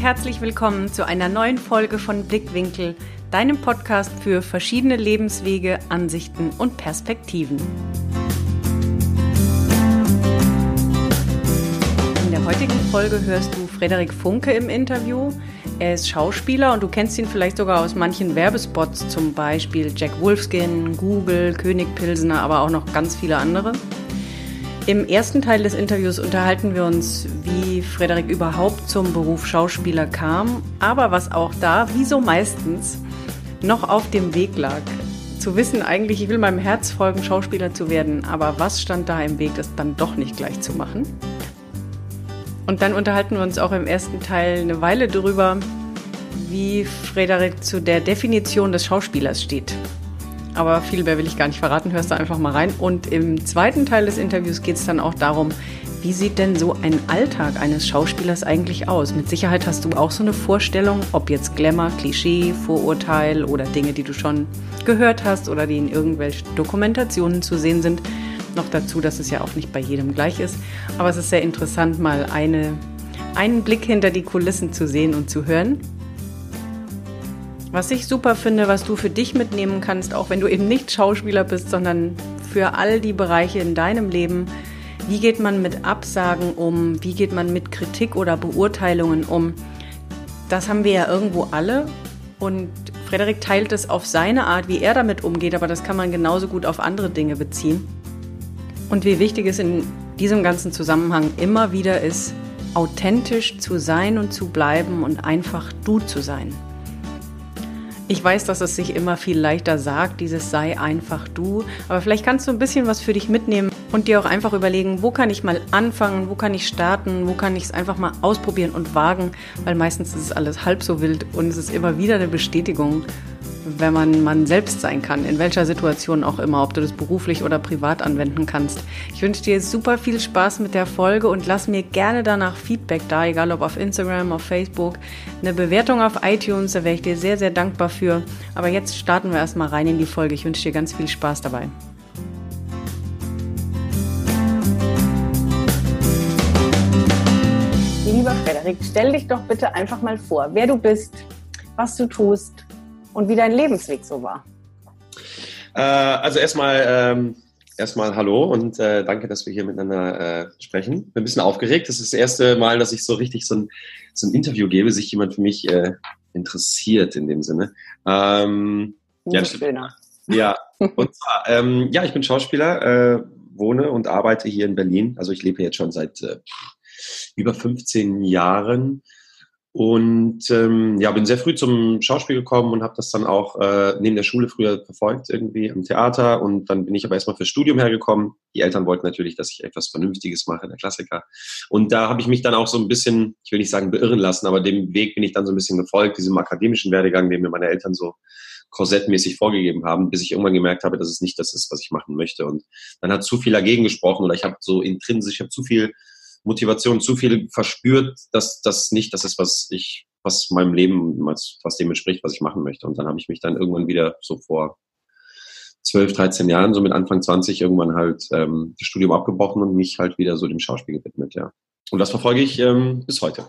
herzlich willkommen zu einer neuen Folge von Blickwinkel, deinem Podcast für verschiedene Lebenswege, Ansichten und Perspektiven. In der heutigen Folge hörst du Frederik Funke im Interview. Er ist Schauspieler und du kennst ihn vielleicht sogar aus manchen Werbespots, zum Beispiel Jack Wolfskin, Google, König Pilsener, aber auch noch ganz viele andere. Im ersten Teil des Interviews unterhalten wir uns, wie Frederik überhaupt zum Beruf Schauspieler kam, aber was auch da, wie so meistens, noch auf dem Weg lag. Zu wissen eigentlich, ich will meinem Herz folgen, Schauspieler zu werden, aber was stand da im Weg, das dann doch nicht gleich zu machen? Und dann unterhalten wir uns auch im ersten Teil eine Weile darüber, wie Frederik zu der Definition des Schauspielers steht. Aber viel mehr will ich gar nicht verraten, hörst du einfach mal rein. Und im zweiten Teil des Interviews geht es dann auch darum, wie sieht denn so ein Alltag eines Schauspielers eigentlich aus? Mit Sicherheit hast du auch so eine Vorstellung, ob jetzt Glamour, Klischee, Vorurteil oder Dinge, die du schon gehört hast oder die in irgendwelchen Dokumentationen zu sehen sind. Noch dazu, dass es ja auch nicht bei jedem gleich ist. Aber es ist sehr interessant, mal eine, einen Blick hinter die Kulissen zu sehen und zu hören. Was ich super finde, was du für dich mitnehmen kannst, auch wenn du eben nicht Schauspieler bist, sondern für all die Bereiche in deinem Leben. Wie geht man mit Absagen um? Wie geht man mit Kritik oder Beurteilungen um? Das haben wir ja irgendwo alle. Und Frederik teilt es auf seine Art, wie er damit umgeht, aber das kann man genauso gut auf andere Dinge beziehen. Und wie wichtig es in diesem ganzen Zusammenhang immer wieder ist, authentisch zu sein und zu bleiben und einfach du zu sein. Ich weiß, dass es sich immer viel leichter sagt, dieses sei einfach du, aber vielleicht kannst du ein bisschen was für dich mitnehmen und dir auch einfach überlegen, wo kann ich mal anfangen, wo kann ich starten, wo kann ich es einfach mal ausprobieren und wagen, weil meistens ist es alles halb so wild und es ist immer wieder eine Bestätigung wenn man man selbst sein kann, in welcher Situation auch immer, ob du das beruflich oder privat anwenden kannst. Ich wünsche dir super viel Spaß mit der Folge und lass mir gerne danach Feedback da, egal ob auf Instagram, auf Facebook, eine Bewertung auf iTunes, da wäre ich dir sehr, sehr dankbar für. Aber jetzt starten wir erstmal rein in die Folge. Ich wünsche dir ganz viel Spaß dabei. Lieber Frederik, stell dich doch bitte einfach mal vor, wer du bist, was du tust und wie dein Lebensweg so war. Äh, also erstmal ähm, erstmal hallo und äh, danke, dass wir hier miteinander äh, sprechen. Bin ein bisschen aufgeregt. Das ist das erste Mal, dass ich so richtig so ein, so ein Interview gebe, sich jemand für mich äh, interessiert in dem Sinne. Ähm, ja, schöner. ja, und zwar, ähm, ja, ich bin Schauspieler, äh, wohne und arbeite hier in Berlin. Also ich lebe jetzt schon seit äh, über 15 Jahren und ähm, ja, bin sehr früh zum Schauspiel gekommen und habe das dann auch äh, neben der Schule früher verfolgt, irgendwie am Theater. Und dann bin ich aber erstmal fürs Studium hergekommen. Die Eltern wollten natürlich, dass ich etwas Vernünftiges mache, der Klassiker. Und da habe ich mich dann auch so ein bisschen, ich will nicht sagen beirren lassen, aber dem Weg bin ich dann so ein bisschen gefolgt, diesem akademischen Werdegang, den mir meine Eltern so korsettmäßig vorgegeben haben, bis ich irgendwann gemerkt habe, dass es nicht das ist, was ich machen möchte. Und dann hat zu viel dagegen gesprochen oder ich habe so intrinsisch, ich habe zu viel Motivation zu viel verspürt, dass das nicht das ist, was ich, was meinem Leben, was dem entspricht, was ich machen möchte. Und dann habe ich mich dann irgendwann wieder so vor 12, 13 Jahren, so mit Anfang 20, irgendwann halt ähm, das Studium abgebrochen und mich halt wieder so dem Schauspiel gewidmet, ja. Und das verfolge ich ähm, bis heute.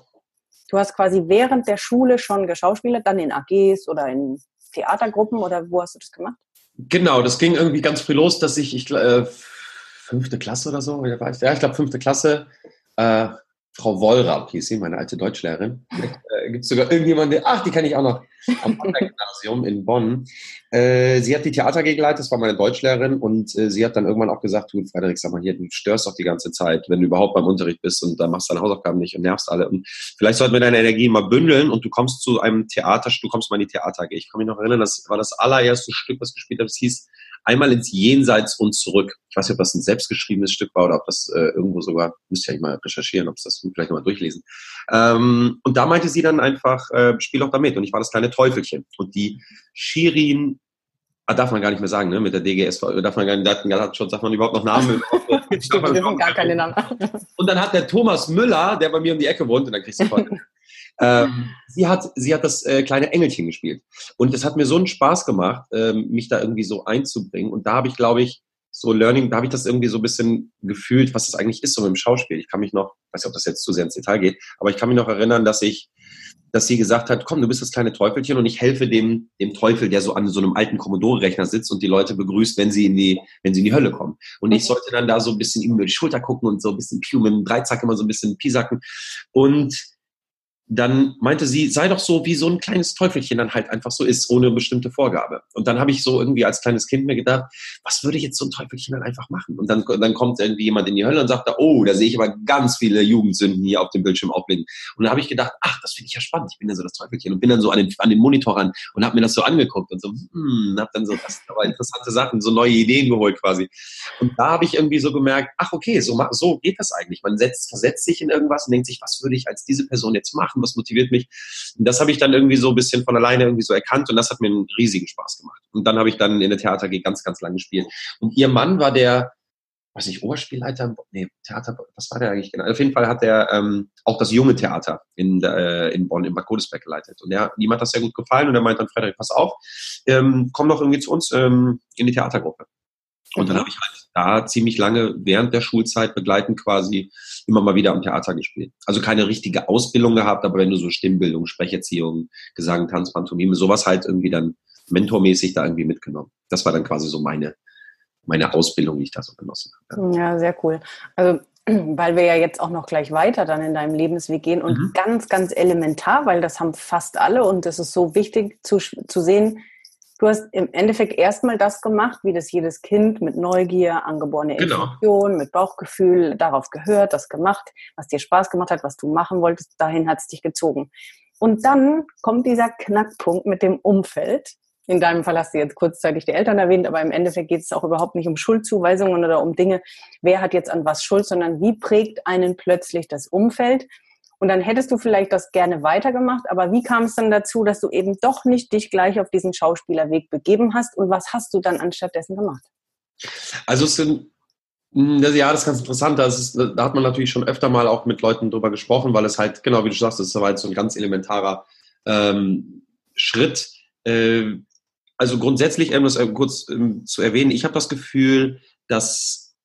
Du hast quasi während der Schule schon geschauspielert, dann in AGs oder in Theatergruppen oder wo hast du das gemacht? Genau, das ging irgendwie ganz früh los, dass ich, ich äh, fünfte Klasse oder so, ja, ich glaube fünfte Klasse, äh, Frau Wollrapp hieß sie, meine alte Deutschlehrerin. Äh, Gibt es sogar irgendjemanden, ach, die kenne ich auch noch, am Gymnasium in Bonn. Äh, sie hat die Theater geleitet, das war meine Deutschlehrerin und äh, sie hat dann irgendwann auch gesagt, du Frederik, sag mal hier, du störst doch die ganze Zeit, wenn du überhaupt beim Unterricht bist und da machst deine Hausaufgaben nicht und nervst alle. Und vielleicht sollten wir deine Energie mal bündeln und du kommst zu einem Theater, du kommst mal in die Theater. Ich kann mich noch erinnern, das war das allererste Stück, was gespielt habe, das hieß einmal ins Jenseits und zurück. Ich weiß nicht, ob das ein selbstgeschriebenes Stück war oder ob das äh, irgendwo sogar, müsste ich mal recherchieren, ob es das vielleicht nochmal durchlesen. Ähm, und da meinte sie dann einfach, äh, spiel doch damit. Und ich war das kleine Teufelchen. Und die Shirin Ah, darf man gar nicht mehr sagen, ne? Mit der DGS darf man gar nicht, Datenschutz, darf man überhaupt noch Namen. Stimmt, wir gar keine Namen. Und dann hat der Thomas Müller, der bei mir um die Ecke wohnt, und dann kriegst du voll. Ähm, sie hat, sie hat das äh, kleine Engelchen gespielt. Und es hat mir so einen Spaß gemacht, ähm, mich da irgendwie so einzubringen. Und da habe ich, glaube ich, so Learning, da habe ich das irgendwie so ein bisschen gefühlt, was das eigentlich ist so mit dem Schauspiel. Ich kann mich noch, weiß nicht, ob das jetzt zu sehr ins Detail geht, aber ich kann mich noch erinnern, dass ich dass sie gesagt hat, komm, du bist das kleine Teufelchen und ich helfe dem, dem Teufel, der so an so einem alten Commodore-Rechner sitzt und die Leute begrüßt, wenn sie in die, wenn sie in die Hölle kommen. Und ich mhm. sollte dann da so ein bisschen ihm über die Schulter gucken und so ein bisschen Piu mit dem Dreizack immer so ein bisschen pisacken. Und dann meinte sie, sei doch so wie so ein kleines Teufelchen dann halt einfach so ist, ohne bestimmte Vorgabe. Und dann habe ich so irgendwie als kleines Kind mir gedacht, was würde jetzt so ein Teufelchen dann einfach machen? Und dann, dann kommt irgendwie jemand in die Hölle und sagt, oh, da sehe ich aber ganz viele Jugendsünden hier auf dem Bildschirm aufblicken. Und dann habe ich gedacht, ach, das finde ich ja spannend. Ich bin ja so das Teufelchen und bin dann so an den, an den Monitor ran und habe mir das so angeguckt und so, hm, habe dann so, das aber interessante Sachen, so neue Ideen geholt quasi. Und da habe ich irgendwie so gemerkt, ach okay, so, so geht das eigentlich. Man setzt, versetzt sich in irgendwas und denkt sich, was würde ich als diese Person jetzt machen? Was motiviert mich. Und das habe ich dann irgendwie so ein bisschen von alleine irgendwie so erkannt und das hat mir einen riesigen Spaß gemacht. Und dann habe ich dann in der Theater AG ganz, ganz lange gespielt. Und ihr Mann war der, weiß nicht, Oberspielleiter, nee, Theater, was war der eigentlich genau? Auf jeden Fall hat er ähm, auch das junge Theater in, äh, in Bonn, in Bad Godesberg geleitet. Und der, ihm hat das sehr gut gefallen und er meinte dann, Frederik, pass auf, ähm, komm doch irgendwie zu uns ähm, in die Theatergruppe. Und dann mhm. habe ich halt da ziemlich lange während der Schulzeit begleitend quasi immer mal wieder am Theater gespielt. Also keine richtige Ausbildung gehabt, aber wenn du so Stimmbildung, Sprecherziehung, Gesang, Tanz, Pantomime, sowas halt irgendwie dann mentormäßig da irgendwie mitgenommen. Das war dann quasi so meine, meine Ausbildung, die ich da so genossen habe. Ja, sehr cool. Also weil wir ja jetzt auch noch gleich weiter dann in deinem Lebensweg gehen und mhm. ganz, ganz elementar, weil das haben fast alle und das ist so wichtig zu, zu sehen, Du hast im Endeffekt erstmal das gemacht, wie das jedes Kind mit Neugier, angeborene genau. Intuition, mit Bauchgefühl darauf gehört, das gemacht, was dir Spaß gemacht hat, was du machen wolltest, dahin hat es dich gezogen. Und dann kommt dieser Knackpunkt mit dem Umfeld. In deinem Fall hast du jetzt kurzzeitig die Eltern erwähnt, aber im Endeffekt geht es auch überhaupt nicht um Schuldzuweisungen oder um Dinge, wer hat jetzt an was Schuld, sondern wie prägt einen plötzlich das Umfeld und dann hättest du vielleicht das gerne weitergemacht, aber wie kam es dann dazu, dass du eben doch nicht dich gleich auf diesen Schauspielerweg begeben hast und was hast du dann anstattdessen gemacht? Also es sind hm, ja, das ist ganz interessant. Das ist, da hat man natürlich schon öfter mal auch mit Leuten drüber gesprochen, weil es halt, genau wie du sagst, das ist halt so ein ganz elementarer ähm, Schritt. Äh, also grundsätzlich, um das äh, kurz ähm, zu erwähnen, ich habe das Gefühl, dass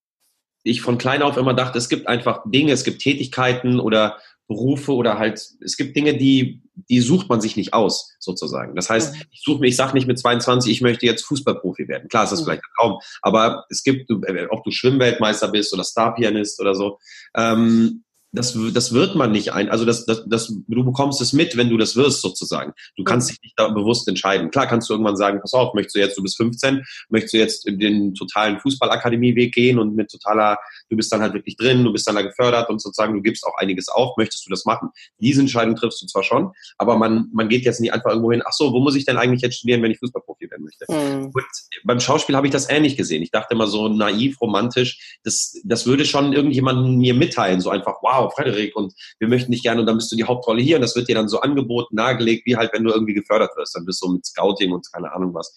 ich von klein auf immer dachte, es gibt einfach Dinge, es gibt Tätigkeiten oder Berufe oder halt, es gibt Dinge, die, die sucht man sich nicht aus, sozusagen. Das heißt, ich suche mir, ich sage nicht mit 22, ich möchte jetzt Fußballprofi werden. Klar, ist das vielleicht ein Traum, aber es gibt, ob du Schwimmweltmeister bist oder Starpianist oder so, ähm, das, das wird man nicht ein. Also das, das, das, du bekommst es mit, wenn du das wirst, sozusagen. Du kannst dich nicht da bewusst entscheiden. Klar kannst du irgendwann sagen, pass auf, möchtest du jetzt, du bist 15, möchtest du jetzt in den totalen Fußballakademieweg gehen und mit totaler, du bist dann halt wirklich drin, du bist dann da gefördert und sozusagen, du gibst auch einiges auf, möchtest du das machen. Diese Entscheidung triffst du zwar schon, aber man, man geht jetzt nicht einfach irgendwo hin, ach so, wo muss ich denn eigentlich jetzt studieren, wenn ich Fußballprofi werden möchte? Mhm. Und beim Schauspiel habe ich das ähnlich gesehen. Ich dachte immer so naiv, romantisch, das, das würde schon irgendjemanden mir mitteilen, so einfach, wow, Frederik, und wir möchten dich gerne und dann bist du die Hauptrolle hier und das wird dir dann so angeboten, nahegelegt, wie halt, wenn du irgendwie gefördert wirst. Dann bist du mit Scouting und keine Ahnung was.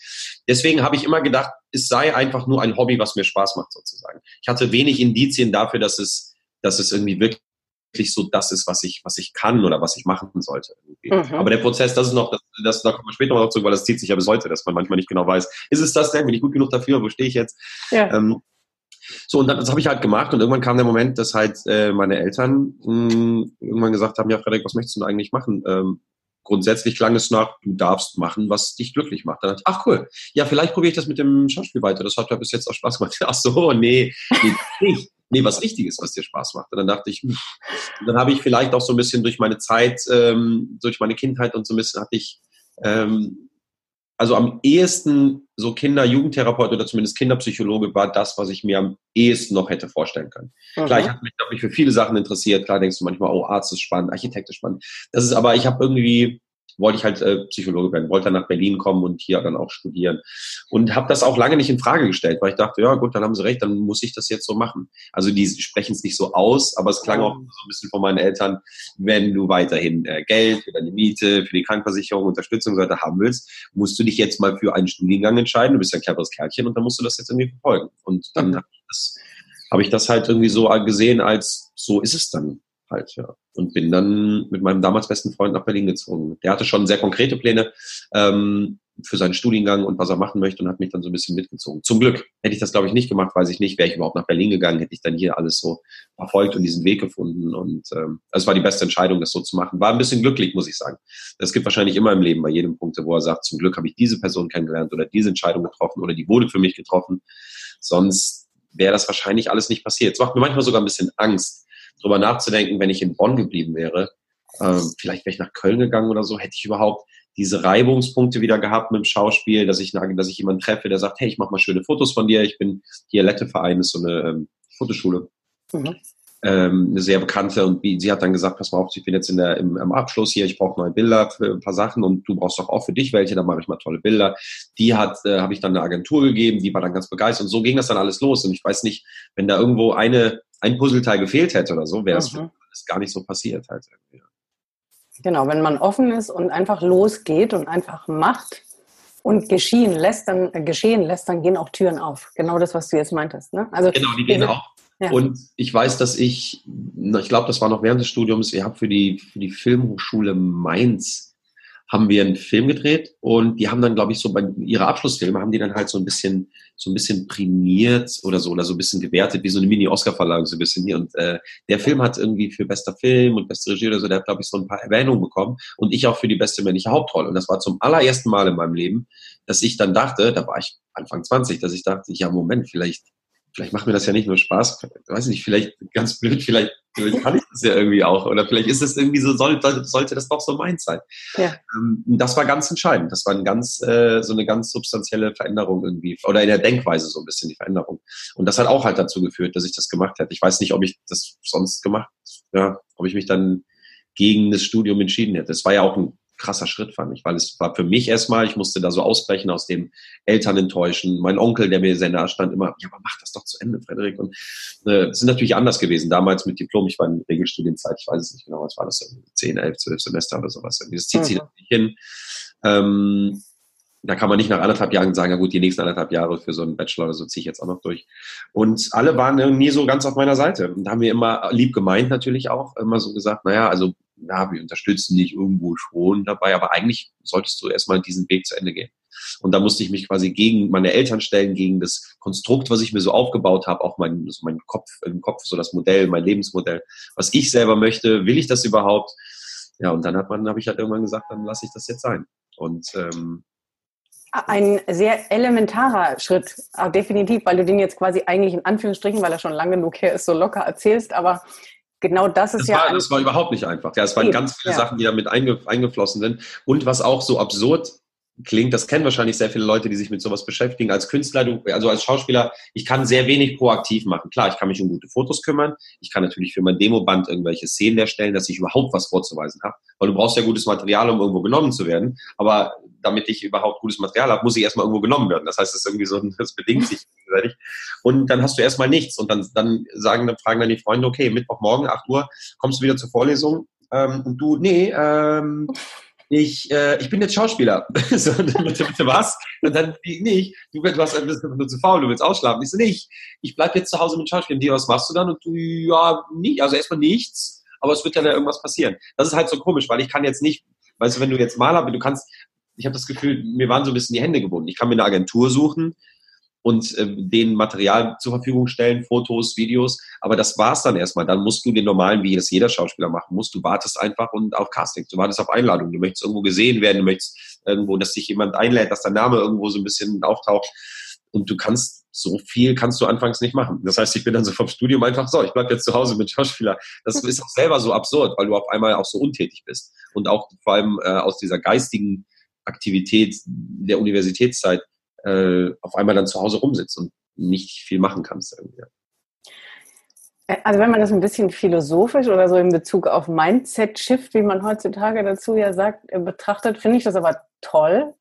Deswegen habe ich immer gedacht, es sei einfach nur ein Hobby, was mir Spaß macht, sozusagen. Ich hatte wenig Indizien dafür, dass es, dass es irgendwie wirklich so das ist, was ich, was ich kann oder was ich machen sollte. Mhm. Aber der Prozess, das ist noch, das, das, da kommen wir später noch dazu, weil das zieht sich ja bis heute, dass man manchmal nicht genau weiß, ist es das denn, bin ich gut genug dafür, wo stehe ich jetzt? Ja. Ähm, so, und dann, das habe ich halt gemacht und irgendwann kam der Moment, dass halt äh, meine Eltern mh, hm, irgendwann gesagt haben, ja Frederik, was möchtest du denn eigentlich machen? Ähm, grundsätzlich klang es nach, du darfst machen, was dich glücklich macht. Dann dachte ich, ach cool, ja, vielleicht probiere ich das mit dem Schauspiel weiter. Das hat ja bis jetzt auch Spaß gemacht. Ach so, nee, nee, nicht. Nee, was Richtiges, was dir Spaß macht. Und dann dachte ich, hm. dann habe ich vielleicht auch so ein bisschen durch meine Zeit, ähm, durch meine Kindheit und so ein bisschen hatte ich ähm, also am ehesten so Kinder-Jugendtherapeut oder zumindest Kinderpsychologe war das, was ich mir am ehesten noch hätte vorstellen können. Mhm. Klar, ich habe mich, hab mich für viele Sachen interessiert. Klar denkst du manchmal, oh, Arzt ist spannend, Architekt ist spannend. Das ist aber, ich habe irgendwie wollte ich halt äh, Psychologe werden, wollte dann nach Berlin kommen und hier dann auch studieren. Und habe das auch lange nicht in Frage gestellt, weil ich dachte, ja gut, dann haben sie recht, dann muss ich das jetzt so machen. Also die sprechen es nicht so aus, aber es klang auch so ein bisschen von meinen Eltern, wenn du weiterhin äh, Geld für deine Miete, für die Krankenversicherung, Unterstützung weiter haben willst, musst du dich jetzt mal für einen Studiengang entscheiden. Du bist ja ein cleveres Kerlchen und dann musst du das jetzt irgendwie verfolgen. Und dann habe ich, hab ich das halt irgendwie so gesehen, als so ist es dann halt, ja. Und bin dann mit meinem damals besten Freund nach Berlin gezogen. Der hatte schon sehr konkrete Pläne ähm, für seinen Studiengang und was er machen möchte und hat mich dann so ein bisschen mitgezogen. Zum Glück hätte ich das, glaube ich, nicht gemacht, weiß ich nicht, wäre ich überhaupt nach Berlin gegangen, hätte ich dann hier alles so verfolgt und diesen Weg gefunden. Und ähm, es war die beste Entscheidung, das so zu machen. War ein bisschen glücklich, muss ich sagen. Es gibt wahrscheinlich immer im Leben bei jedem Punkt, wo er sagt, zum Glück habe ich diese Person kennengelernt oder diese Entscheidung getroffen oder die wurde für mich getroffen. Sonst wäre das wahrscheinlich alles nicht passiert. Es macht mir manchmal sogar ein bisschen Angst, drüber nachzudenken, wenn ich in Bonn geblieben wäre. Ähm, vielleicht wäre ich nach Köln gegangen oder so, hätte ich überhaupt diese Reibungspunkte wieder gehabt mit dem Schauspiel, dass ich, dass ich jemanden treffe, der sagt, hey, ich mache mal schöne Fotos von dir. Ich bin hier Letteverein, ist so eine ähm, Fotoschule. Mhm. Ähm, eine sehr bekannte und sie hat dann gesagt, pass mal auf, ich bin jetzt in der, im, im Abschluss hier, ich brauche neue Bilder für ein paar Sachen und du brauchst doch auch für dich welche, dann mache ich mal tolle Bilder. Die hat, äh, habe ich dann eine Agentur gegeben, die war dann ganz begeistert und so ging das dann alles los und ich weiß nicht, wenn da irgendwo eine, ein Puzzleteil gefehlt hätte oder so, wäre das mhm. gar nicht so passiert halt. Irgendwie. Genau, wenn man offen ist und einfach losgeht und einfach macht und geschehen lässt, dann äh, geschehen lässt, dann gehen auch Türen auf. Genau das, was du jetzt meintest. Ne? Also genau, die gehen auch. Ja. Und ich weiß, dass ich, ich glaube, das war noch während des Studiums, ihr habt für die, für die Filmhochschule Mainz haben wir einen Film gedreht und die haben dann, glaube ich, so bei ihre Abschlussfilme haben die dann halt so ein bisschen, so ein bisschen prämiert oder so oder so ein bisschen gewertet, wie so eine Mini-Oscar-Verleihung so ein bisschen hier. Und äh, der Film hat irgendwie für bester Film und beste Regie oder so, der hat, glaube ich, so ein paar Erwähnungen bekommen und ich auch für die beste männliche Hauptrolle. Und das war zum allerersten Mal in meinem Leben, dass ich dann dachte, da war ich Anfang 20, dass ich dachte, ja, Moment, vielleicht vielleicht macht mir das ja nicht nur Spaß, weiß nicht, vielleicht ganz blöd, vielleicht, vielleicht kann ich das ja irgendwie auch oder vielleicht ist es irgendwie so, sollte, sollte das doch so meins sein. Ja. Ähm, das war ganz entscheidend. Das war ein ganz, äh, so eine ganz substanzielle Veränderung irgendwie oder in der Denkweise so ein bisschen die Veränderung. Und das hat auch halt dazu geführt, dass ich das gemacht hätte. Ich weiß nicht, ob ich das sonst gemacht, ja, ob ich mich dann gegen das Studium entschieden hätte. Es war ja auch ein krasser Schritt, fand ich, weil es war für mich erstmal, ich musste da so ausbrechen aus dem Eltern enttäuschen. Mein Onkel, der mir sehr nahe stand, immer, ja, aber mach das doch zu Ende, Frederik. Und äh, es sind natürlich anders gewesen. Damals mit Diplom, ich war in Regelstudienzeit, ich weiß es nicht genau, was war das, 10, 11, 12 Semester oder sowas. Das zieht mhm. sich nicht hin. Ähm, da kann man nicht nach anderthalb Jahren sagen, ja gut, die nächsten anderthalb Jahre für so einen Bachelor oder so ziehe ich jetzt auch noch durch. Und alle waren nie so ganz auf meiner Seite. Und da haben wir immer lieb gemeint natürlich auch, immer so gesagt, naja, also ja, wir unterstützen dich irgendwo schon dabei, aber eigentlich solltest du erstmal diesen Weg zu Ende gehen. Und da musste ich mich quasi gegen meine Eltern stellen, gegen das Konstrukt, was ich mir so aufgebaut habe, auch mein, so mein Kopf, im Kopf, so das Modell, mein Lebensmodell, was ich selber möchte, will ich das überhaupt? Ja, und dann hat man, habe ich halt irgendwann gesagt, dann lasse ich das jetzt sein. Und ähm, ein sehr elementarer Schritt, definitiv, weil du den jetzt quasi eigentlich in Anführungsstrichen, weil er schon lange genug her ist, so locker erzählst, aber genau das ist das ja. War, das war überhaupt nicht einfach. Ja, es waren ganz viele ja. Sachen, die damit einge, eingeflossen sind. Und was auch so absurd klingt, das kennen wahrscheinlich sehr viele Leute, die sich mit sowas beschäftigen. Als Künstler, du, also als Schauspieler, ich kann sehr wenig proaktiv machen. Klar, ich kann mich um gute Fotos kümmern. Ich kann natürlich für mein Demoband irgendwelche Szenen erstellen, dass ich überhaupt was vorzuweisen habe. Weil du brauchst ja gutes Material, um irgendwo genommen zu werden. Aber damit ich überhaupt gutes Material habe, muss ich erstmal irgendwo genommen werden. Das heißt, es ist irgendwie so, das bedingt sich gegenseitig. Und dann hast du erstmal nichts. Und dann, dann sagen, dann fragen dann die Freunde, okay, Mittwochmorgen, 8 Uhr, kommst du wieder zur Vorlesung? Ähm, und du, nee, ähm, ich, äh, ich bin jetzt Schauspieler. so, bitte, bitte was? Und dann, nee, du, du hast, bist nur zu faul, du willst ausschlafen. Ich so, nee, ich, ich bleib jetzt zu Hause mit Schauspielern. Die, was machst du dann? Und du, ja, nicht, also erstmal nichts, aber es wird ja da irgendwas passieren. Das ist halt so komisch, weil ich kann jetzt nicht, weißt du, wenn du jetzt Maler bist, du kannst, ich habe das Gefühl, mir waren so ein bisschen die Hände gebunden. Ich kann mir eine Agentur suchen, und äh, denen Material zur Verfügung stellen, Fotos, Videos. Aber das war's dann erstmal. Dann musst du den normalen, wie das jeder Schauspieler machen muss. Du wartest einfach und auf Casting. Du wartest auf Einladung. Du möchtest irgendwo gesehen werden. Du möchtest irgendwo, dass dich jemand einlädt, dass dein Name irgendwo so ein bisschen auftaucht. Und du kannst so viel kannst du anfangs nicht machen. Das heißt, ich bin dann so vom Studium einfach so, ich bleib jetzt zu Hause mit Schauspieler. Das ist auch selber so absurd, weil du auf einmal auch so untätig bist. Und auch vor allem äh, aus dieser geistigen Aktivität der Universitätszeit äh, auf einmal dann zu Hause rumsitzt und nicht viel machen kannst. Irgendwie. Äh, also wenn man das ein bisschen philosophisch oder so in Bezug auf Mindset-Shift, wie man heutzutage dazu ja sagt, äh, betrachtet, finde ich das aber toll.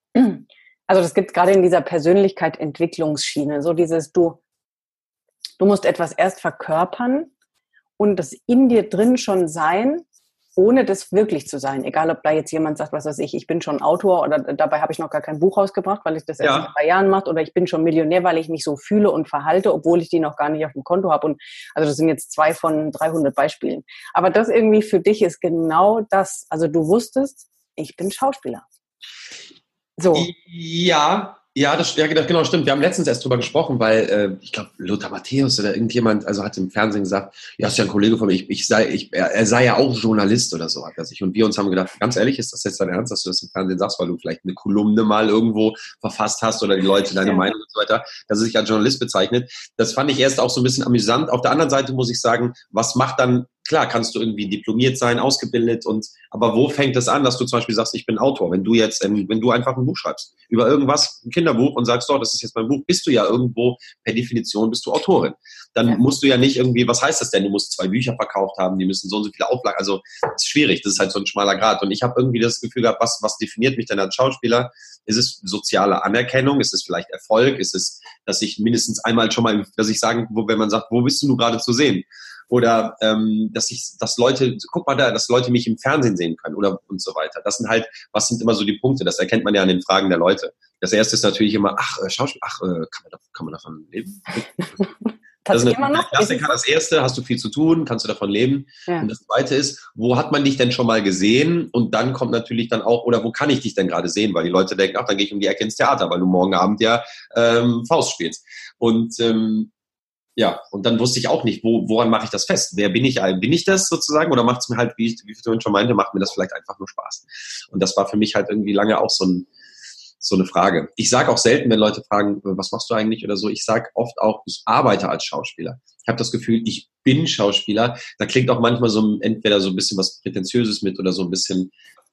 Also das gibt gerade in dieser Persönlichkeit-Entwicklungsschiene, so dieses du, du musst etwas erst verkörpern und das in dir drin schon sein, ohne das wirklich zu sein. Egal, ob da jetzt jemand sagt, was weiß ich, ich bin schon Autor oder dabei habe ich noch gar kein Buch rausgebracht, weil ich das erst ja. in drei Jahren mache oder ich bin schon Millionär, weil ich mich so fühle und verhalte, obwohl ich die noch gar nicht auf dem Konto habe. Und also das sind jetzt zwei von 300 Beispielen. Aber das irgendwie für dich ist genau das. Also du wusstest, ich bin Schauspieler. So. Ja, ja, das, ja, genau, stimmt. Wir haben letztens erst drüber gesprochen, weil äh, ich glaube, Lothar Matthäus oder irgendjemand, also hat im Fernsehen gesagt, ja, ist ja ein Kollege von mir, ich, ich sei, ich, er, er sei ja auch Journalist oder so, hat er sich. Und wir uns haben gedacht, ganz ehrlich, ist das jetzt dein Ernst, dass du das im Fernsehen sagst, weil du vielleicht eine Kolumne mal irgendwo verfasst hast oder die Leute deine ja. Meinung und so weiter, dass er sich als Journalist bezeichnet. Das fand ich erst auch so ein bisschen amüsant. Auf der anderen Seite muss ich sagen, was macht dann klar kannst du irgendwie diplomiert sein, ausgebildet und aber wo fängt es an, dass du zum Beispiel sagst, ich bin Autor? Wenn du jetzt, ähm, wenn du einfach ein Buch schreibst über irgendwas, ein Kinderbuch und sagst, oh, das ist jetzt mein Buch, bist du ja irgendwo per Definition bist du Autorin. Dann ja. musst du ja nicht irgendwie, was heißt das denn? Du musst zwei Bücher verkauft haben, die müssen so und so viele Auflagen. Also das ist schwierig, das ist halt so ein schmaler Grad. Und ich habe irgendwie das Gefühl gehabt, was, was definiert mich denn als Schauspieler? Ist es soziale Anerkennung? Ist es vielleicht Erfolg? Ist es, dass ich mindestens einmal schon mal, dass ich sagen, wo, wenn man sagt, wo bist du gerade zu sehen? oder ähm, dass ich, dass Leute, guck mal da, dass Leute mich im Fernsehen sehen können oder und so weiter. Das sind halt, was sind immer so die Punkte? Das erkennt man ja an den Fragen der Leute. Das erste ist natürlich immer, ach, äh, Schauspiel, ach, äh, kann man, kann man davon leben? Das ist eine Klassiker. Das erste, hast du viel zu tun, kannst du davon leben. Ja. Und das zweite ist, wo hat man dich denn schon mal gesehen? Und dann kommt natürlich dann auch, oder wo kann ich dich denn gerade sehen? Weil die Leute denken, ach, dann gehe ich um die Ecke ins Theater, weil du morgen Abend ja ähm, Faust spielst. Und ähm, ja, und dann wusste ich auch nicht, wo, woran mache ich das fest? Wer bin ich? Bin ich das sozusagen? Oder macht es mir halt, wie ich, wie ich schon meinte, macht mir das vielleicht einfach nur Spaß? Und das war für mich halt irgendwie lange auch so, ein, so eine Frage. Ich sage auch selten, wenn Leute fragen, was machst du eigentlich oder so, ich sage oft auch, ich arbeite als Schauspieler. Ich habe das Gefühl, ich bin Schauspieler. Da klingt auch manchmal so entweder so ein bisschen was Prätentiöses mit oder so ein bisschen,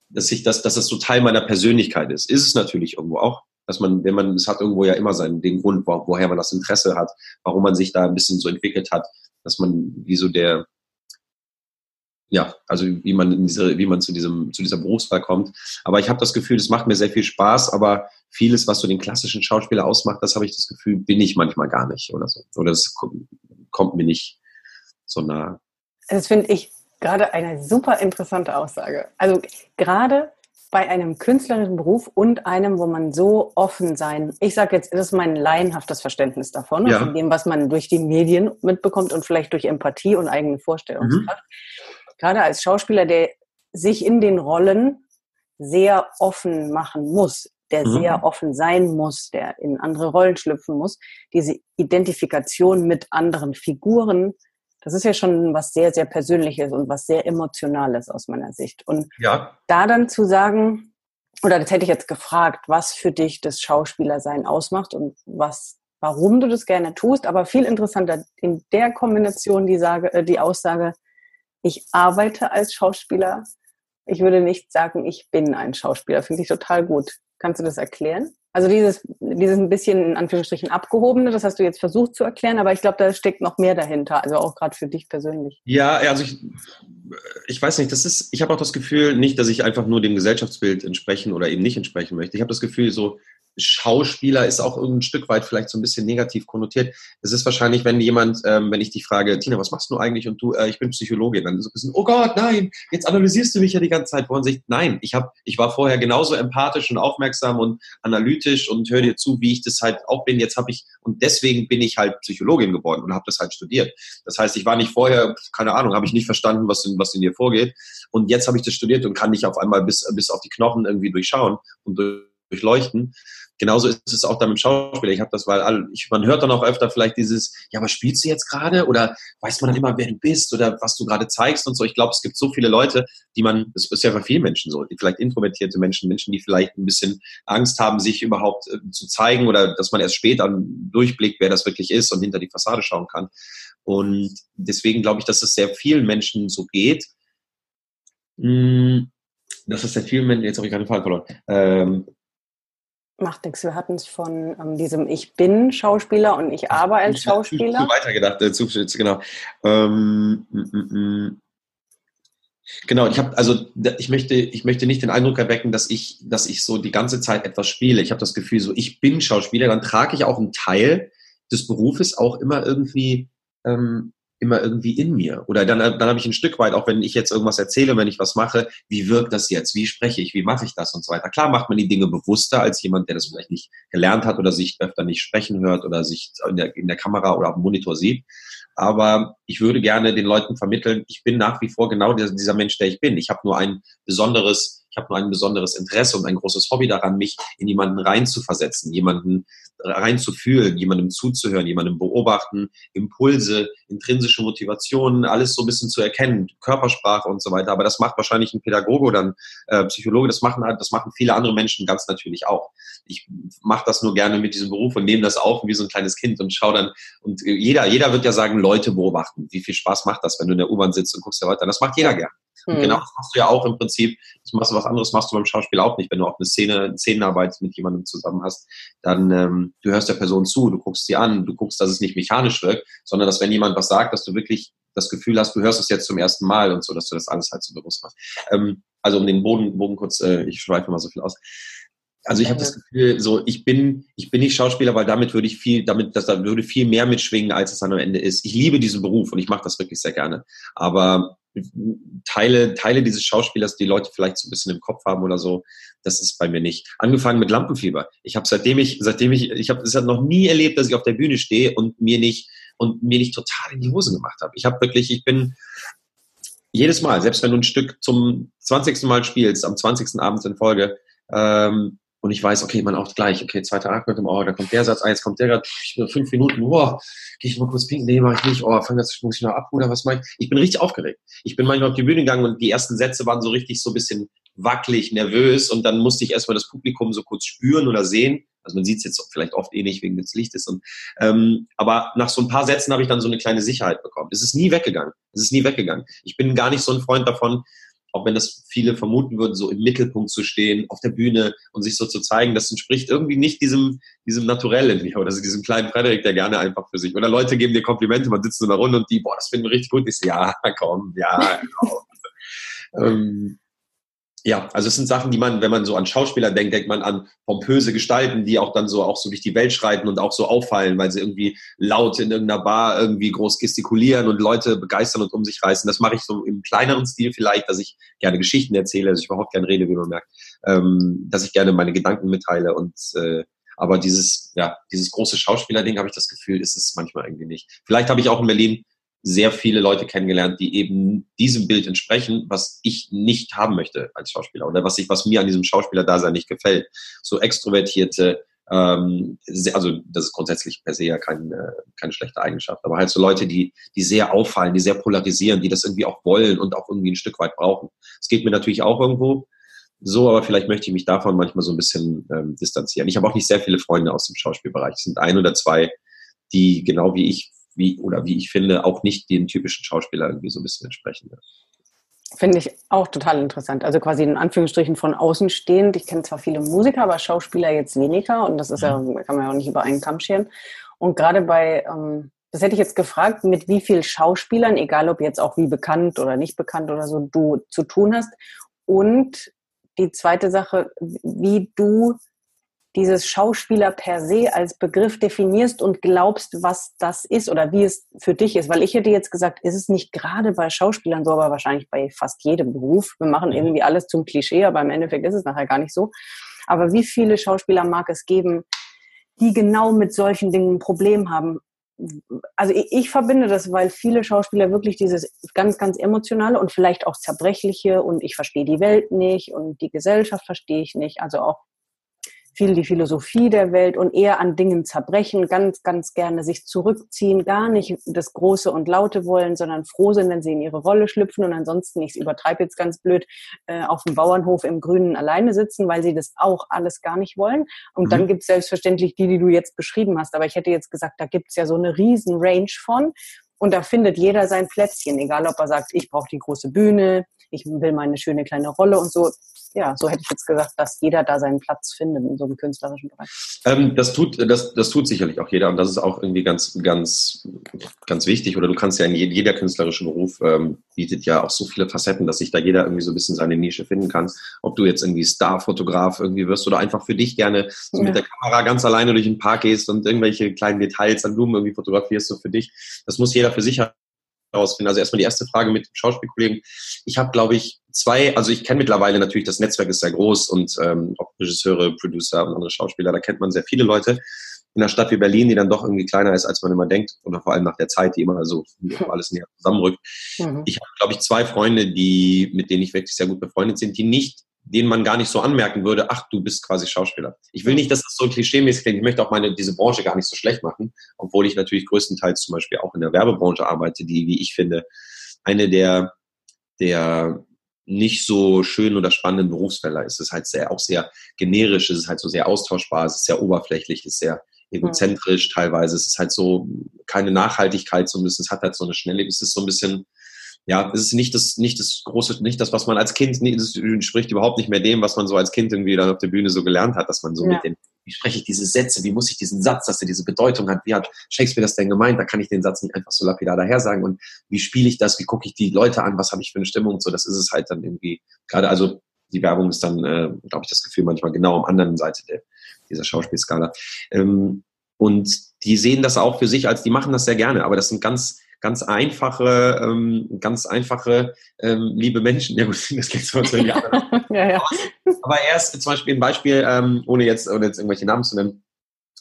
dass ich das, dass das so Teil meiner Persönlichkeit ist. Ist es natürlich irgendwo auch dass man, wenn man, es hat irgendwo ja immer seinen, den Grund, wo, woher man das Interesse hat, warum man sich da ein bisschen so entwickelt hat, dass man, wie so der, ja, also wie man in diese, wie man zu diesem, zu dieser Berufswahl kommt. Aber ich habe das Gefühl, es macht mir sehr viel Spaß, aber vieles, was so den klassischen Schauspieler ausmacht, das habe ich das Gefühl, bin ich manchmal gar nicht oder so. Oder es kommt, kommt mir nicht so nah. Das finde ich gerade eine super interessante Aussage. Also gerade bei einem künstlerischen Beruf und einem, wo man so offen sein, ich sage jetzt, das ist mein laienhaftes Verständnis davon, ja. von dem, was man durch die Medien mitbekommt und vielleicht durch Empathie und eigene Vorstellungskraft. Mhm. Gerade als Schauspieler, der sich in den Rollen sehr offen machen muss, der mhm. sehr offen sein muss, der in andere Rollen schlüpfen muss, diese Identifikation mit anderen Figuren das ist ja schon was sehr, sehr Persönliches und was sehr Emotionales aus meiner Sicht. Und ja. da dann zu sagen, oder das hätte ich jetzt gefragt, was für dich das Schauspielersein ausmacht und was, warum du das gerne tust, aber viel interessanter in der Kombination die, Sage, äh, die Aussage, ich arbeite als Schauspieler. Ich würde nicht sagen, ich bin ein Schauspieler. Finde ich total gut. Kannst du das erklären? Also dieses, dieses ein bisschen in Anführungsstrichen abgehobene, das hast du jetzt versucht zu erklären, aber ich glaube, da steckt noch mehr dahinter, also auch gerade für dich persönlich. Ja, also ich, ich weiß nicht, das ist, ich habe auch das Gefühl, nicht, dass ich einfach nur dem Gesellschaftsbild entsprechen oder eben nicht entsprechen möchte. Ich habe das Gefühl, so Schauspieler ist auch ein Stück weit vielleicht so ein bisschen negativ konnotiert. Es ist wahrscheinlich, wenn jemand, ähm, wenn ich dich frage, Tina, was machst du eigentlich? Und du, äh, ich bin Psychologin, dann so ein bisschen, oh Gott, nein, jetzt analysierst du mich ja die ganze Zeit. Wo sich, nein, ich habe, ich war vorher genauso empathisch und aufmerksam und analytisch und höre dir zu, wie ich das halt auch bin. Jetzt habe ich und deswegen bin ich halt Psychologin geworden und habe das halt studiert. Das heißt, ich war nicht vorher, keine Ahnung, habe ich nicht verstanden, was in, was in dir vorgeht. Und jetzt habe ich das studiert und kann dich auf einmal bis bis auf die Knochen irgendwie durchschauen und durchleuchten genauso ist es auch da mit Schauspieler. Ich habe das, weil alle, ich, man hört dann auch öfter vielleicht dieses, ja, was spielst du jetzt gerade? Oder weiß man dann immer, wer du bist oder was du gerade zeigst und so. Ich glaube, es gibt so viele Leute, die man, das ist ja bei vielen Menschen so, die vielleicht introvertierte Menschen, Menschen, die vielleicht ein bisschen Angst haben, sich überhaupt äh, zu zeigen oder dass man erst später durchblickt, wer das wirklich ist und hinter die Fassade schauen kann. Und deswegen glaube ich, dass es sehr vielen Menschen so geht. Hm, dass es sehr vielen Menschen, jetzt habe ich gerade den Fall verloren, ähm, Macht nichts. Wir hatten es von ähm, diesem Ich bin Schauspieler und ich arbeite als Schauspieler. Zu, zu weitergedacht, äh, zu, genau. Ähm, m, m, m. Genau, ich habe also ich möchte ich möchte nicht den Eindruck erwecken, dass ich dass ich so die ganze Zeit etwas spiele. Ich habe das Gefühl, so ich bin Schauspieler, dann trage ich auch einen Teil des Berufes auch immer irgendwie ähm, immer irgendwie in mir. Oder dann, dann habe ich ein Stück weit, auch wenn ich jetzt irgendwas erzähle, wenn ich was mache, wie wirkt das jetzt? Wie spreche ich? Wie mache ich das? Und so weiter. Klar macht man die Dinge bewusster als jemand, der das vielleicht nicht gelernt hat oder sich öfter nicht sprechen hört oder sich in der, in der Kamera oder auf dem Monitor sieht. Aber ich würde gerne den Leuten vermitteln, ich bin nach wie vor genau dieser Mensch, der ich bin. Ich habe nur ein besonderes ich habe nur ein besonderes Interesse und ein großes Hobby daran, mich in jemanden reinzuversetzen, jemanden reinzufühlen, jemandem zuzuhören, jemandem beobachten, Impulse, intrinsische Motivationen, alles so ein bisschen zu erkennen, Körpersprache und so weiter. Aber das macht wahrscheinlich ein Pädagoge oder ein äh, Psychologe, das machen, das machen viele andere Menschen ganz natürlich auch. Ich mache das nur gerne mit diesem Beruf und nehme das auf wie so ein kleines Kind und schaue dann, und jeder, jeder wird ja sagen, Leute beobachten. Wie viel Spaß macht das, wenn du in der U-Bahn sitzt und guckst ja weiter? Das macht jeder gern. Und genau hm. das machst du ja auch im Prinzip. Das machst du was anderes, machst du beim Schauspiel auch nicht. Wenn du auch eine Szene, eine Szenenarbeit mit jemandem zusammen hast, dann ähm, du hörst der Person zu, du guckst sie an, du guckst, dass es nicht mechanisch wirkt, sondern dass wenn jemand was sagt, dass du wirklich das Gefühl hast, du hörst es jetzt zum ersten Mal und so, dass du das alles halt so bewusst machst. Ähm, also um den Boden, Boden kurz, äh, ich schweife mal so viel aus. Also ich habe das Gefühl, so ich bin, ich bin nicht Schauspieler, weil damit würde ich viel, damit, das da würde viel mehr mitschwingen, als es dann am Ende ist. Ich liebe diesen Beruf und ich mache das wirklich sehr gerne. Aber Teile, Teile dieses Schauspielers, die Leute vielleicht so ein bisschen im Kopf haben oder so, das ist bei mir nicht. Angefangen mit Lampenfieber. Ich habe seitdem ich, seitdem ich, ich habe es noch nie erlebt, dass ich auf der Bühne stehe und mir nicht und mir nicht total in die Hose gemacht habe. Ich habe wirklich, ich bin jedes Mal, selbst wenn du ein Stück zum 20. Mal spielst, am 20. Abend in Folge, ähm, und ich weiß, okay, man auch gleich, okay, zweiter Akt mit dem, oh, da kommt der Satz, ah, jetzt kommt der gerade, fünf Minuten, oh, gehe ich mal kurz pinken, nee, mach ich nicht, oh, fang das, muss ich noch ab oder was mach ich? Ich bin richtig aufgeregt. Ich bin manchmal auf die Bühne gegangen und die ersten Sätze waren so richtig so ein bisschen wackelig, nervös und dann musste ich erstmal das Publikum so kurz spüren oder sehen. Also man sieht es jetzt vielleicht oft eh nicht wegen des Lichtes. Und, ähm, aber nach so ein paar Sätzen habe ich dann so eine kleine Sicherheit bekommen. Es ist nie weggegangen. Es ist nie weggegangen. Ich bin gar nicht so ein Freund davon, auch wenn das viele vermuten würden, so im Mittelpunkt zu stehen, auf der Bühne und sich so zu zeigen, das entspricht irgendwie nicht diesem, diesem Naturell in mir oder diesem kleinen Frederik, der gerne einfach für sich. Oder Leute geben dir Komplimente, man sitzt in der Runde und die, boah, das finden wir richtig gut. Ich so, ja, komm, ja, genau. ähm, ja, also es sind Sachen, die man, wenn man so an Schauspieler denkt, denkt man an pompöse Gestalten, die auch dann so auch so durch die Welt schreiten und auch so auffallen, weil sie irgendwie laut in irgendeiner Bar irgendwie groß gestikulieren und Leute begeistern und um sich reißen. Das mache ich so im kleineren Stil vielleicht, dass ich gerne Geschichten erzähle, dass ich überhaupt gerne rede, wie man merkt, ähm, dass ich gerne meine Gedanken mitteile und äh, aber dieses, ja, dieses große Schauspielerding habe ich das Gefühl, ist es manchmal irgendwie nicht. Vielleicht habe ich auch in Berlin sehr viele Leute kennengelernt, die eben diesem Bild entsprechen, was ich nicht haben möchte als Schauspieler oder was ich, was mir an diesem Schauspieler-Dasein nicht gefällt. So extrovertierte, ähm, also das ist grundsätzlich per se ja keine, keine schlechte Eigenschaft, aber halt so Leute, die, die sehr auffallen, die sehr polarisieren, die das irgendwie auch wollen und auch irgendwie ein Stück weit brauchen. Es geht mir natürlich auch irgendwo so, aber vielleicht möchte ich mich davon manchmal so ein bisschen ähm, distanzieren. Ich habe auch nicht sehr viele Freunde aus dem Schauspielbereich. Es sind ein oder zwei, die genau wie ich wie, oder wie ich finde, auch nicht den typischen Schauspieler irgendwie so ein bisschen entsprechen. Finde ich auch total interessant. Also quasi in Anführungsstrichen von außen stehend. Ich kenne zwar viele Musiker, aber Schauspieler jetzt weniger und das ist ja, mhm. kann man ja auch nicht über einen Kamm scheren. Und gerade bei, ähm, das hätte ich jetzt gefragt, mit wie vielen Schauspielern, egal ob jetzt auch wie bekannt oder nicht bekannt oder so, du zu tun hast. Und die zweite Sache, wie du dieses Schauspieler per se als Begriff definierst und glaubst, was das ist oder wie es für dich ist. Weil ich hätte jetzt gesagt, ist es nicht gerade bei Schauspielern so, aber wahrscheinlich bei fast jedem Beruf. Wir machen mhm. irgendwie alles zum Klischee, aber im Endeffekt ist es nachher gar nicht so. Aber wie viele Schauspieler mag es geben, die genau mit solchen Dingen ein Problem haben? Also ich, ich verbinde das, weil viele Schauspieler wirklich dieses ganz, ganz emotionale und vielleicht auch zerbrechliche und ich verstehe die Welt nicht und die Gesellschaft verstehe ich nicht. Also auch viel die Philosophie der Welt und eher an Dingen zerbrechen, ganz, ganz gerne sich zurückziehen, gar nicht das Große und Laute wollen, sondern froh sind, wenn sie in ihre Rolle schlüpfen und ansonsten, ich übertreibe jetzt ganz blöd, äh, auf dem Bauernhof im Grünen alleine sitzen, weil sie das auch alles gar nicht wollen. Und mhm. dann gibt es selbstverständlich die, die du jetzt beschrieben hast. Aber ich hätte jetzt gesagt, da gibt es ja so eine riesen Range von. Und da findet jeder sein Plätzchen, egal ob er sagt, ich brauche die große Bühne, ich will meine schöne kleine Rolle und so ja, so hätte ich jetzt gesagt, dass jeder da seinen Platz findet in so einem künstlerischen Bereich. Ähm, das tut, das, das tut sicherlich auch jeder und das ist auch irgendwie ganz, ganz, ganz wichtig. Oder du kannst ja in jeder künstlerische Beruf ähm, bietet ja auch so viele Facetten, dass sich da jeder irgendwie so ein bisschen seine Nische finden kann. Ob du jetzt irgendwie Starfotograf irgendwie wirst oder einfach für dich gerne so ja. mit der Kamera ganz alleine durch den Park gehst und irgendwelche kleinen Details an Blumen irgendwie fotografierst, so für dich. Das muss jeder für sich herausfinden. Also erstmal die erste Frage mit dem Schauspielkollegen. Ich habe, glaube ich, zwei, also ich kenne mittlerweile natürlich, das Netzwerk ist sehr groß und ähm, auch Regisseure, Producer und andere Schauspieler, da kennt man sehr viele Leute in einer Stadt wie Berlin, die dann doch irgendwie kleiner ist, als man immer denkt, oder vor allem nach der Zeit, die immer so alles näher zusammenrückt. Mhm. Ich habe, glaube ich, zwei Freunde, die, mit denen ich wirklich sehr gut befreundet sind, die nicht, denen man gar nicht so anmerken würde, ach, du bist quasi Schauspieler. Ich will nicht, dass das so klischeemäßig klingt. Ich möchte auch meine, diese Branche gar nicht so schlecht machen, obwohl ich natürlich größtenteils zum Beispiel auch in der Werbebranche arbeite, die, wie ich finde, eine der, der nicht so schönen oder spannenden Berufsfelder ist. Es ist halt sehr, auch sehr generisch, es ist halt so sehr austauschbar, es ist sehr oberflächlich, es ist sehr, egozentrisch teilweise. Es ist halt so keine Nachhaltigkeit so ein bisschen. Es hat halt so eine schnelle, es ist so ein bisschen, ja, es ist nicht das, nicht das große, nicht das, was man als Kind, es entspricht überhaupt nicht mehr dem, was man so als Kind irgendwie dann auf der Bühne so gelernt hat, dass man so ja. mit den, wie spreche ich diese Sätze, wie muss ich diesen Satz, dass er diese Bedeutung hat, wie hat Shakespeare das denn gemeint, da kann ich den Satz nicht einfach so lapidar daher sagen und wie spiele ich das, wie gucke ich die Leute an, was habe ich für eine Stimmung und so, das ist es halt dann irgendwie, gerade also die Werbung ist dann, äh, glaube ich, das Gefühl manchmal genau am anderen Seite der, dieser Schauspielskala. Ähm, und die sehen das auch für sich als, die machen das sehr gerne, aber das sind ganz, ganz einfache, ähm, ganz einfache, ähm, liebe Menschen. Ja gut, das klingt so, als ja, ja. Aber erst zum Beispiel ein Beispiel, ähm, ohne jetzt, ohne jetzt irgendwelche Namen zu nennen.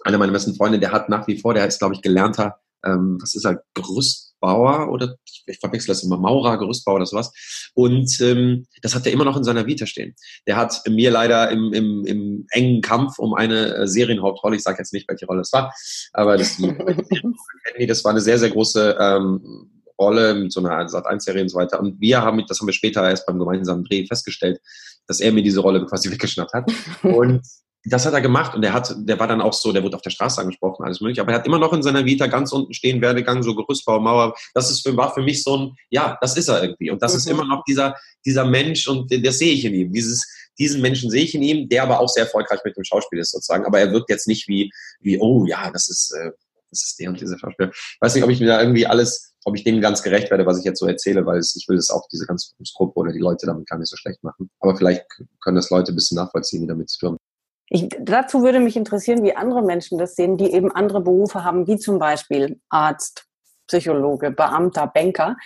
Einer meiner besten Freunde, der hat nach wie vor, der ist, glaube ich, gelernter, ähm, was ist er, Gerüst, Gerüstbauer oder ich verwechsel das immer, Maurer, Gerüstbauer oder sowas. Und ähm, das hat er immer noch in seiner Vita stehen. Der hat mir leider im, im, im engen Kampf um eine äh, Serienhauptrolle, ich sage jetzt nicht, welche Rolle es war, aber das, das war eine sehr, sehr große ähm, Rolle mit so einer Sat 1 Serie und so weiter. Und wir haben, das haben wir später erst beim gemeinsamen Dreh festgestellt, dass er mir diese Rolle quasi weggeschnappt hat. Und das hat er gemacht und der hat, der war dann auch so, der wurde auf der Straße angesprochen, alles mögliche, aber er hat immer noch in seiner Vita ganz unten stehen, Werdegang, so Gerüstbau, Mauer. Das ist für, war für mich so ein, ja, das ist er irgendwie. Und das mhm. ist immer noch dieser, dieser Mensch und das sehe ich in ihm. Dieses, diesen Menschen sehe ich in ihm, der aber auch sehr erfolgreich mit dem Schauspiel ist sozusagen. Aber er wirkt jetzt nicht wie, wie, oh ja, das ist, äh, das ist der und dieser Schauspieler. Ich weiß nicht, ob ich mir da irgendwie alles, ob ich dem ganz gerecht werde, was ich jetzt so erzähle, weil es, ich will das auch diese ganze Gruppe oder die Leute damit gar nicht so schlecht machen. Aber vielleicht können das Leute ein bisschen nachvollziehen, die damit zu tun ich, dazu würde mich interessieren, wie andere Menschen das sehen, die eben andere Berufe haben, wie zum Beispiel Arzt, Psychologe, Beamter, Banker.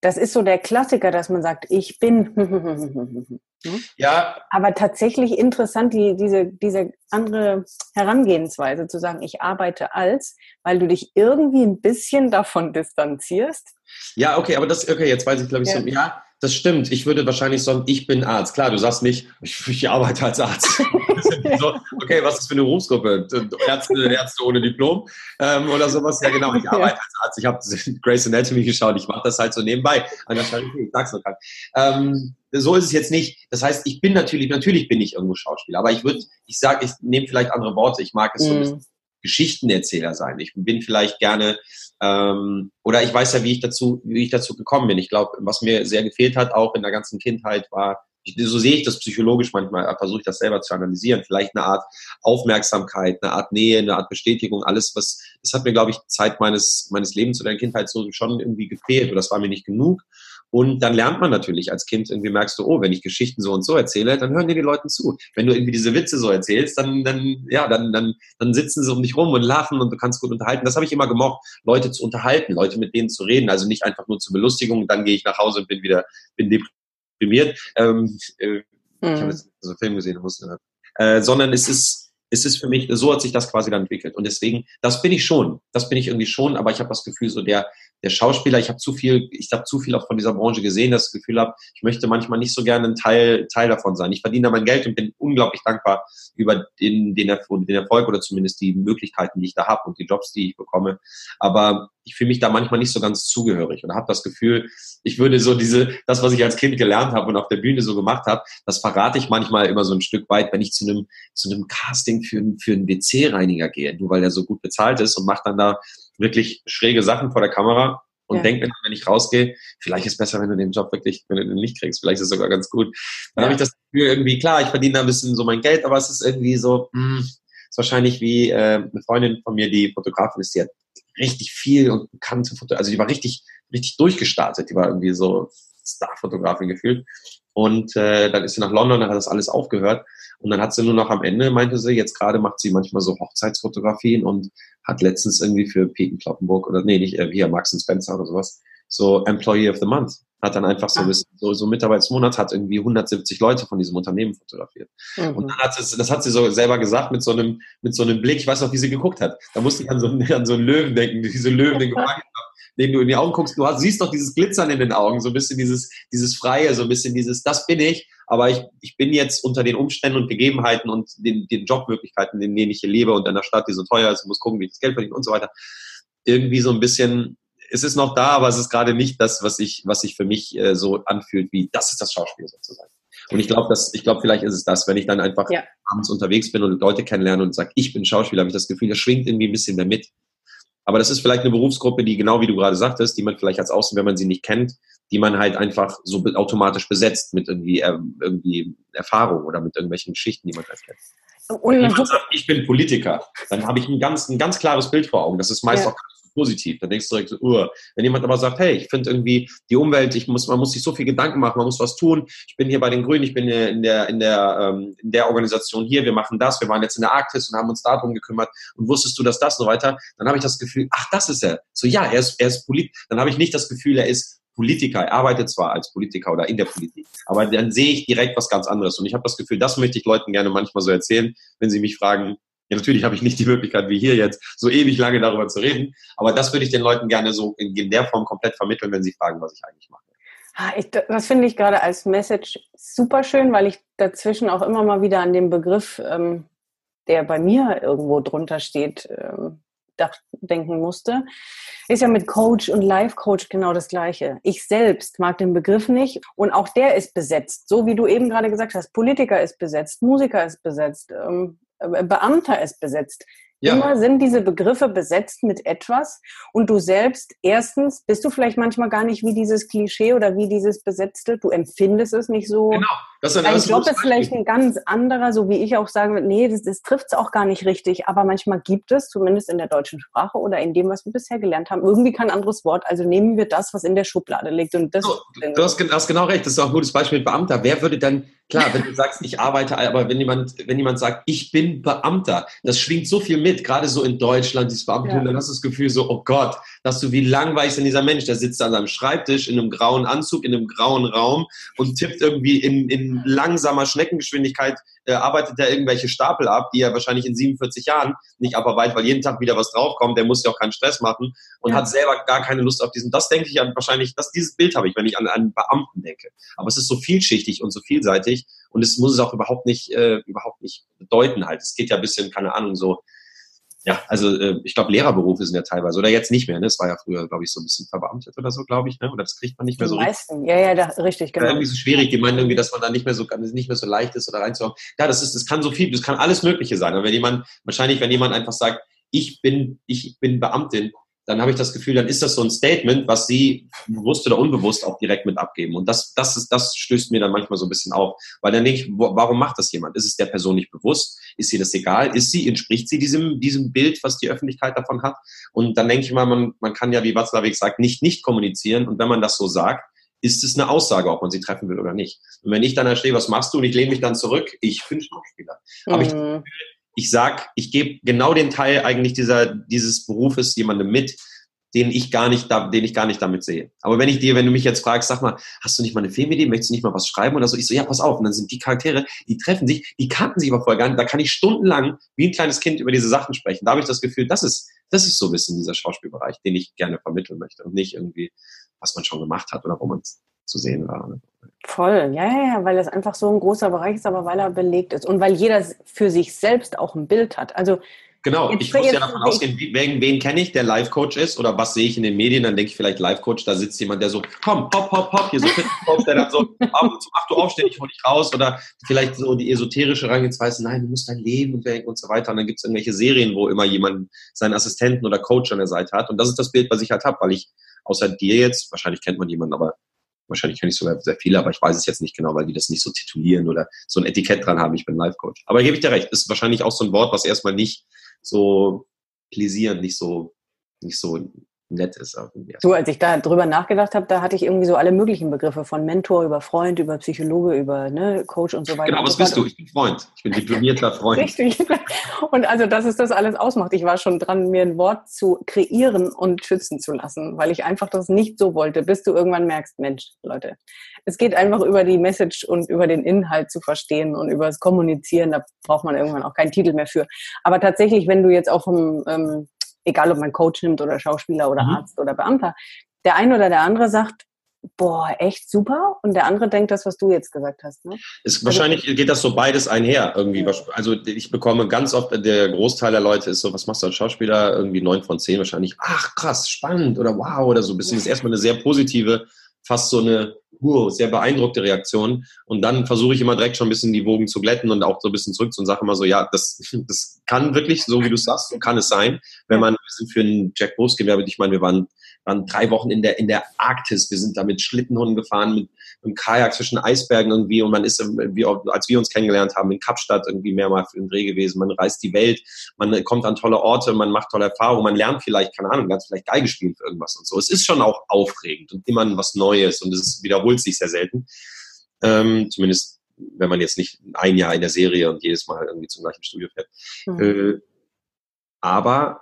Das ist so der Klassiker, dass man sagt, ich bin. ja. Aber tatsächlich interessant, die, diese, diese andere Herangehensweise zu sagen, ich arbeite als, weil du dich irgendwie ein bisschen davon distanzierst. Ja, okay, aber das, okay, jetzt weiß ich, glaube ich, ja. so, ja, das stimmt. Ich würde wahrscheinlich sagen, ich bin Arzt. Klar, du sagst nicht, ich, ich arbeite als Arzt. so, okay, was ist für eine Berufsgruppe? Ärzte, Ärzte ohne Diplom ähm, oder sowas? Ja, genau, ich arbeite als Arzt. Ich habe Grace Anatomy geschaut. Ich mache das halt so nebenbei an der Charité. Ich sag's noch gar ähm, so ist es jetzt nicht. Das heißt, ich bin natürlich, natürlich bin ich irgendwo Schauspieler, aber ich würde, ich sage, ich nehme vielleicht andere Worte. Ich mag es so ein bisschen Geschichtenerzähler sein. Ich bin vielleicht gerne ähm, oder ich weiß ja, wie ich dazu, wie ich dazu gekommen bin. Ich glaube, was mir sehr gefehlt hat, auch in der ganzen Kindheit, war ich, so sehe ich das psychologisch manchmal, versuche ich das selber zu analysieren. Vielleicht eine Art Aufmerksamkeit, eine Art Nähe, eine Art Bestätigung, alles, was, das hat mir, glaube ich, Zeit meines, meines Lebens oder der Kindheit so schon irgendwie gefehlt oder das war mir nicht genug. Und dann lernt man natürlich als Kind irgendwie merkst du, oh, wenn ich Geschichten so und so erzähle, dann hören dir die Leute zu. Wenn du irgendwie diese Witze so erzählst, dann, dann, ja, dann, dann, dann sitzen sie um dich rum und lachen und du kannst gut unterhalten. Das habe ich immer gemocht, Leute zu unterhalten, Leute mit denen zu reden. Also nicht einfach nur zur Belustigung, dann gehe ich nach Hause und bin wieder, bin deprimiert. Ähm, äh, mhm. Ich habe jetzt so einen Film gesehen, muss, äh, sondern es ist, es ist für mich, so hat sich das quasi dann entwickelt. Und deswegen, das bin ich schon. Das bin ich irgendwie schon, aber ich habe das Gefühl, so der, der Schauspieler, ich habe zu viel, ich habe zu viel auch von dieser Branche gesehen, dass ich das Gefühl habe, ich möchte manchmal nicht so gerne ein Teil, Teil davon sein. Ich verdiene da mein Geld und bin unglaublich dankbar über den, den, Erfolg, den Erfolg oder zumindest die Möglichkeiten, die ich da habe und die Jobs, die ich bekomme. Aber ich fühle mich da manchmal nicht so ganz zugehörig und habe das Gefühl, ich würde so diese, das, was ich als Kind gelernt habe und auf der Bühne so gemacht habe, das verrate ich manchmal immer so ein Stück weit, wenn ich zu einem, zu einem Casting für, für einen WC-Reiniger gehe, nur weil der so gut bezahlt ist und macht dann da wirklich schräge Sachen vor der Kamera und ja. denke, wenn ich rausgehe, vielleicht ist es besser, wenn du den Job wirklich, wenn du den nicht kriegst, vielleicht ist es sogar ganz gut. Dann ja. habe ich das Gefühl, irgendwie, klar, ich verdiene da ein bisschen so mein Geld, aber es ist irgendwie so, mh, hm, ist wahrscheinlich wie äh, eine Freundin von mir, die Fotografin ist, die hat richtig viel und bekannte Foto, also die war richtig, richtig durchgestartet, die war irgendwie so Star-Fotografin gefühlt. Und äh, dann ist sie nach London, dann hat das alles aufgehört. Und dann hat sie nur noch am Ende, meinte sie, jetzt gerade macht sie manchmal so Hochzeitsfotografien und hat letztens irgendwie für Peten Kloppenburg oder nee, nicht äh, hier Max Spencer oder sowas, so Employee of the Month. Hat dann einfach so, ah. so, so Mitarbeitsmonat, hat irgendwie 170 Leute von diesem Unternehmen fotografiert. Mhm. Und dann hat es, das hat sie so selber gesagt mit so einem, mit so einem Blick, ich weiß noch, wie sie geguckt hat. Da musste ich an so, an so einen Löwen denken, diese Löwen, den gefragt haben den du in die Augen guckst, du hast, siehst doch dieses Glitzern in den Augen, so ein bisschen dieses, dieses Freie, so ein bisschen dieses, das bin ich, aber ich, ich bin jetzt unter den Umständen und Gegebenheiten und den, den Jobmöglichkeiten, in denen ich hier lebe und in einer Stadt, die so teuer ist, muss gucken, wie ich das Geld verdiene und so weiter. Irgendwie so ein bisschen, es ist noch da, aber es ist gerade nicht das, was ich, was sich für mich äh, so anfühlt, wie das ist das Schauspiel sozusagen. Und ich glaube, dass ich glaube, vielleicht ist es das, wenn ich dann einfach ja. abends unterwegs bin und Leute kennenlerne und sage, ich bin Schauspieler, habe ich das Gefühl, das schwingt irgendwie ein bisschen mehr mit. Aber das ist vielleicht eine Berufsgruppe, die genau wie du gerade sagtest, die man vielleicht als Außen, wenn man sie nicht kennt, die man halt einfach so automatisch besetzt mit irgendwie, äh, irgendwie Erfahrung oder mit irgendwelchen Geschichten, die man halt kennt. Und wenn man sagt, ich bin Politiker, dann habe ich ein ganz, ein ganz klares Bild vor Augen. Das ist meist ja. auch positiv. Dann denkst du direkt so, uh. wenn jemand aber sagt, hey, ich finde irgendwie die Umwelt, ich muss, man muss sich so viel Gedanken machen, man muss was tun. Ich bin hier bei den Grünen, ich bin in der, in der, ähm, in der Organisation hier, wir machen das, wir waren jetzt in der Arktis und haben uns darum gekümmert und wusstest du, dass das so weiter, dann habe ich das Gefühl, ach, das ist er. So, ja, er ist, er ist Polit. Dann habe ich nicht das Gefühl, er ist Politiker, er arbeitet zwar als Politiker oder in der Politik, aber dann sehe ich direkt was ganz anderes. Und ich habe das Gefühl, das möchte ich Leuten gerne manchmal so erzählen, wenn sie mich fragen, ja, natürlich habe ich nicht die Möglichkeit, wie hier jetzt, so ewig lange darüber zu reden. Aber das würde ich den Leuten gerne so in, der Form komplett vermitteln, wenn sie fragen, was ich eigentlich mache. Ich, das finde ich gerade als Message super schön, weil ich dazwischen auch immer mal wieder an den Begriff, ähm, der bei mir irgendwo drunter steht, ähm, denken musste. Ist ja mit Coach und Life Coach genau das Gleiche. Ich selbst mag den Begriff nicht und auch der ist besetzt. So wie du eben gerade gesagt hast, Politiker ist besetzt, Musiker ist besetzt, ähm, äh, Beamter ist besetzt. Ja. Immer sind diese Begriffe besetzt mit etwas und du selbst, erstens, bist du vielleicht manchmal gar nicht wie dieses Klischee oder wie dieses Besetzte, du empfindest es nicht so. Genau. Das ist Dein Job ist vielleicht ein ganz anderer, so wie ich auch sagen würde, nee, das, das trifft es auch gar nicht richtig, aber manchmal gibt es, zumindest in der deutschen Sprache oder in dem, was wir bisher gelernt haben, irgendwie kein anderes Wort, also nehmen wir das, was in der Schublade liegt. Und das so, du hast, hast, genau recht, das ist auch ein gutes Beispiel Beamter. Wer würde dann, klar, wenn du sagst, ich arbeite, aber wenn jemand, wenn jemand sagt, ich bin Beamter, das schwingt so viel mit, gerade so in Deutschland, dieses Beamtentum, ja. dann hast du das Gefühl so, oh Gott, dass du, wie langweilig ist denn dieser Mensch, der sitzt an seinem Schreibtisch in einem grauen Anzug, in einem grauen Raum und tippt irgendwie in, in langsamer Schneckengeschwindigkeit, äh, arbeitet er irgendwelche Stapel ab, die er wahrscheinlich in 47 Jahren nicht abarbeitet, weil jeden Tag wieder was draufkommt, der muss ja auch keinen Stress machen und ja. hat selber gar keine Lust auf diesen, das denke ich an wahrscheinlich, dass dieses Bild habe ich, wenn ich an einen Beamten denke. Aber es ist so vielschichtig und so vielseitig und es muss es auch überhaupt nicht, äh, überhaupt nicht bedeuten halt. Es geht ja ein bisschen, keine Ahnung, so, ja, also äh, ich glaube, Lehrerberufe sind ja teilweise, oder jetzt nicht mehr, ne? Es war ja früher, glaube ich, so ein bisschen verbeamtet oder so, glaube ich, ne? Oder das kriegt man nicht mehr die so meisten. richtig. Ja, ja, da, richtig, genau. Irgendwie so schwierig, die meinen irgendwie, dass man da nicht mehr so nicht mehr so leicht ist oder reinzuhauen. Ja, das ist, das kann so viel, das kann alles Mögliche sein. Aber wenn jemand, wahrscheinlich, wenn jemand einfach sagt, ich bin, ich bin Beamtin, dann habe ich das Gefühl, dann ist das so ein Statement, was sie bewusst oder unbewusst auch direkt mit abgeben. Und das, das, ist, das stößt mir dann manchmal so ein bisschen auf. Weil dann denke ich, warum macht das jemand? Ist es der Person nicht bewusst? Ist ihr das egal? Ist sie, entspricht sie diesem, diesem Bild, was die Öffentlichkeit davon hat? Und dann denke ich mal, man, man kann ja, wie Watzlawick sagt, nicht nicht kommunizieren. Und wenn man das so sagt, ist es eine Aussage, ob man sie treffen will oder nicht. Und wenn ich dann da stehe, was machst du? Und ich lehne mich dann zurück, ich bin Schauspieler. Mhm. Aber ich ich sag, ich gebe genau den Teil eigentlich dieser, dieses Berufes jemandem mit, den ich gar nicht, da, den ich gar nicht damit sehe. Aber wenn ich dir, wenn du mich jetzt fragst, sag mal, hast du nicht mal eine Filmidee, möchtest du nicht mal was schreiben oder so? Ich so, ja, pass auf. Und dann sind die Charaktere, die treffen sich, die kannten sich aber vorher gar nicht. Da kann ich stundenlang wie ein kleines Kind über diese Sachen sprechen. Da habe ich das Gefühl, das ist, das ist so ein bisschen dieser Schauspielbereich, den ich gerne vermitteln möchte und nicht irgendwie, was man schon gemacht hat oder wo man zu sehen war. Voll, ja, ja, ja, weil es einfach so ein großer Bereich ist, aber weil er belegt ist und weil jeder für sich selbst auch ein Bild hat. Also Genau, ich muss ja davon ausgehen, wen, wen kenne ich, der Live-Coach ist oder was sehe ich in den Medien, dann denke ich vielleicht Live-Coach, da sitzt jemand, der so, komm, hopp, hopp, hopp, hier so Fitness-Coach, der dann so, ach du aufstehen, ich hol dich raus. Oder vielleicht so die esoterische Rangehensweise, nein, du musst dein Leben und, und so weiter. Und dann gibt es irgendwelche Serien, wo immer jemand seinen Assistenten oder Coach an der Seite hat. Und das ist das Bild, was ich halt habe, weil ich außer dir jetzt, wahrscheinlich kennt man jemanden, aber Wahrscheinlich kenne ich sogar sehr viele, aber ich weiß es jetzt nicht genau, weil die das nicht so titulieren oder so ein Etikett dran haben, ich bin Life Coach. Aber gebe ich dir recht, ist wahrscheinlich auch so ein Wort, was erstmal nicht so pläsieren, nicht so, nicht so nett ist. Du, als ich da drüber nachgedacht habe, da hatte ich irgendwie so alle möglichen Begriffe von Mentor über Freund, über Psychologe, über ne, Coach und so weiter. Genau, was bist du? Ich bin Freund. Ich bin diplomierter Freund. Richtig. Und also, dass es das alles ausmacht. Ich war schon dran, mir ein Wort zu kreieren und schützen zu lassen, weil ich einfach das nicht so wollte, bis du irgendwann merkst, Mensch, Leute, es geht einfach über die Message und über den Inhalt zu verstehen und über das Kommunizieren. Da braucht man irgendwann auch keinen Titel mehr für. Aber tatsächlich, wenn du jetzt auch vom, ähm, egal ob man Coach nimmt oder Schauspieler oder mhm. Arzt oder Beamter, der eine oder der andere sagt, boah, echt super. Und der andere denkt das, was du jetzt gesagt hast. Ne? Ist, also wahrscheinlich geht das so beides einher irgendwie. Ja. Also ich bekomme ganz oft, der Großteil der Leute ist so, was machst du als Schauspieler? Irgendwie neun von zehn wahrscheinlich. Ach krass, spannend oder wow oder so. Bisschen ist erstmal eine sehr positive fast so eine uh, sehr beeindruckte Reaktion. Und dann versuche ich immer direkt schon ein bisschen die Wogen zu glätten und auch so ein bisschen zurück und sage immer so, ja, das, das kann wirklich, so wie du sagst, so kann es sein. Wenn man, wir sind für einen Jack gewerbe, ich meine, wir waren waren drei Wochen in der, in der Arktis. Wir sind da mit Schlittenhunden gefahren, mit, einem Kajak zwischen Eisbergen irgendwie und man ist, wie, als wir uns kennengelernt haben, in Kapstadt irgendwie mehrmals im Dreh gewesen. Man reist die Welt, man kommt an tolle Orte, man macht tolle Erfahrungen, man lernt vielleicht, keine Ahnung, ganz vielleicht Geige spielen für irgendwas und so. Es ist schon auch aufregend und immer was Neues und es wiederholt sich sehr selten. Ähm, zumindest wenn man jetzt nicht ein Jahr in der Serie und jedes Mal irgendwie zum gleichen Studio fährt. Mhm. Äh, aber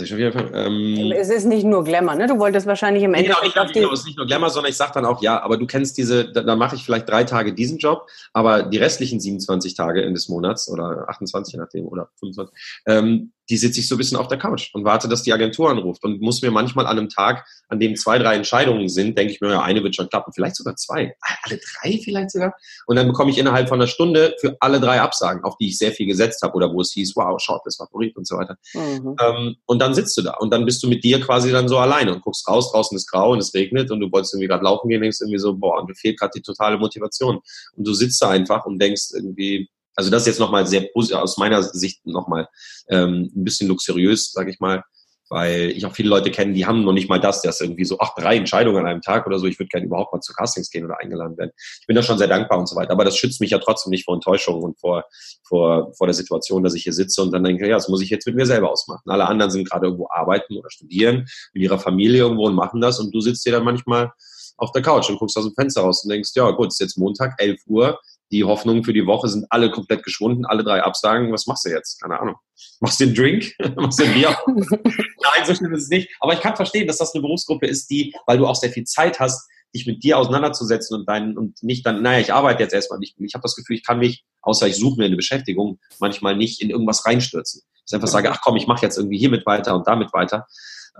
ähm, es ist nicht nur Glamour, ne? Du wolltest wahrscheinlich im Endeffekt genau, nicht, genau, es ist nicht nur Glamour, sondern ich sage dann auch, ja, aber du kennst diese, da, da mache ich vielleicht drei Tage diesen Job, aber die restlichen 27 Tage in des Monats oder 28, je nachdem, oder 25, ähm, die sitze ich so ein bisschen auf der Couch und warte, dass die Agentur anruft und muss mir manchmal an einem Tag, an dem zwei, drei Entscheidungen sind, denke ich mir, ja, eine wird schon klappen, vielleicht sogar zwei, alle drei vielleicht sogar. Und dann bekomme ich innerhalb von einer Stunde für alle drei Absagen, auf die ich sehr viel gesetzt habe oder wo es hieß, wow, Shortlist, Favorit und so weiter. Mhm. Ähm, und dann sitzt du da und dann bist du mit dir quasi dann so alleine und guckst raus, draußen ist grau und es regnet und du wolltest irgendwie gerade laufen gehen, denkst irgendwie so, boah, und mir fehlt gerade die totale Motivation. Und du sitzt da einfach und denkst irgendwie, also das ist jetzt nochmal sehr aus meiner Sicht nochmal ähm, ein bisschen luxuriös, sage ich mal, weil ich auch viele Leute kenne, die haben noch nicht mal das, das irgendwie so, ach, drei Entscheidungen an einem Tag oder so, ich würde gerne überhaupt mal zu Castings gehen oder eingeladen werden. Ich bin da schon sehr dankbar und so weiter, aber das schützt mich ja trotzdem nicht vor Enttäuschung und vor, vor, vor der Situation, dass ich hier sitze und dann denke, ja, das muss ich jetzt mit mir selber ausmachen. Alle anderen sind gerade irgendwo arbeiten oder studieren, mit ihrer Familie irgendwo und machen das und du sitzt hier dann manchmal auf der Couch und guckst aus dem Fenster raus und denkst, ja gut, es ist jetzt Montag, 11 Uhr, die Hoffnungen für die Woche sind alle komplett geschwunden, alle drei Absagen. Was machst du jetzt? Keine Ahnung. Machst du einen Drink? machst du ein Bier? Nein, so schlimm ist es nicht. Aber ich kann verstehen, dass das eine Berufsgruppe ist, die, weil du auch sehr viel Zeit hast, dich mit dir auseinanderzusetzen und deinen und nicht dann, naja, ich arbeite jetzt erstmal nicht. Ich habe das Gefühl, ich kann mich, außer ich suche mir eine Beschäftigung, manchmal nicht in irgendwas reinstürzen. Ich einfach sage, ach komm, ich mache jetzt irgendwie hiermit weiter und damit weiter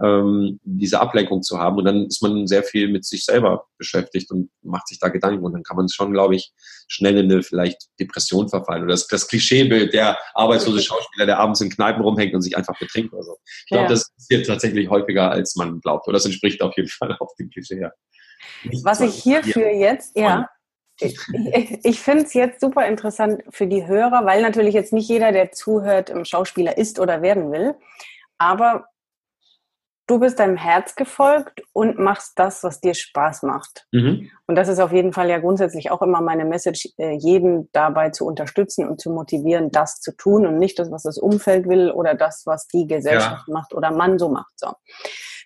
ähm, diese Ablenkung zu haben. Und dann ist man sehr viel mit sich selber beschäftigt und macht sich da Gedanken. Und dann kann man schon, glaube ich, schnell in eine vielleicht Depression verfallen. Oder das, das Klischeebild der arbeitslose Schauspieler, der abends in Kneipen rumhängt und sich einfach betrinkt oder so. Ich glaube, ja. das passiert tatsächlich häufiger, als man glaubt. Oder das entspricht auf jeden Fall auf dem Klischee. Ja. Was ich hierfür jetzt, ja, ich, ich finde es jetzt super interessant für die Hörer, weil natürlich jetzt nicht jeder, der zuhört, Schauspieler ist oder werden will. Aber du bist deinem Herz gefolgt und machst das, was dir Spaß macht. Mhm. Und das ist auf jeden Fall ja grundsätzlich auch immer meine Message, äh, jeden dabei zu unterstützen und zu motivieren, das zu tun und nicht das, was das Umfeld will oder das, was die Gesellschaft ja. macht oder man so macht. So.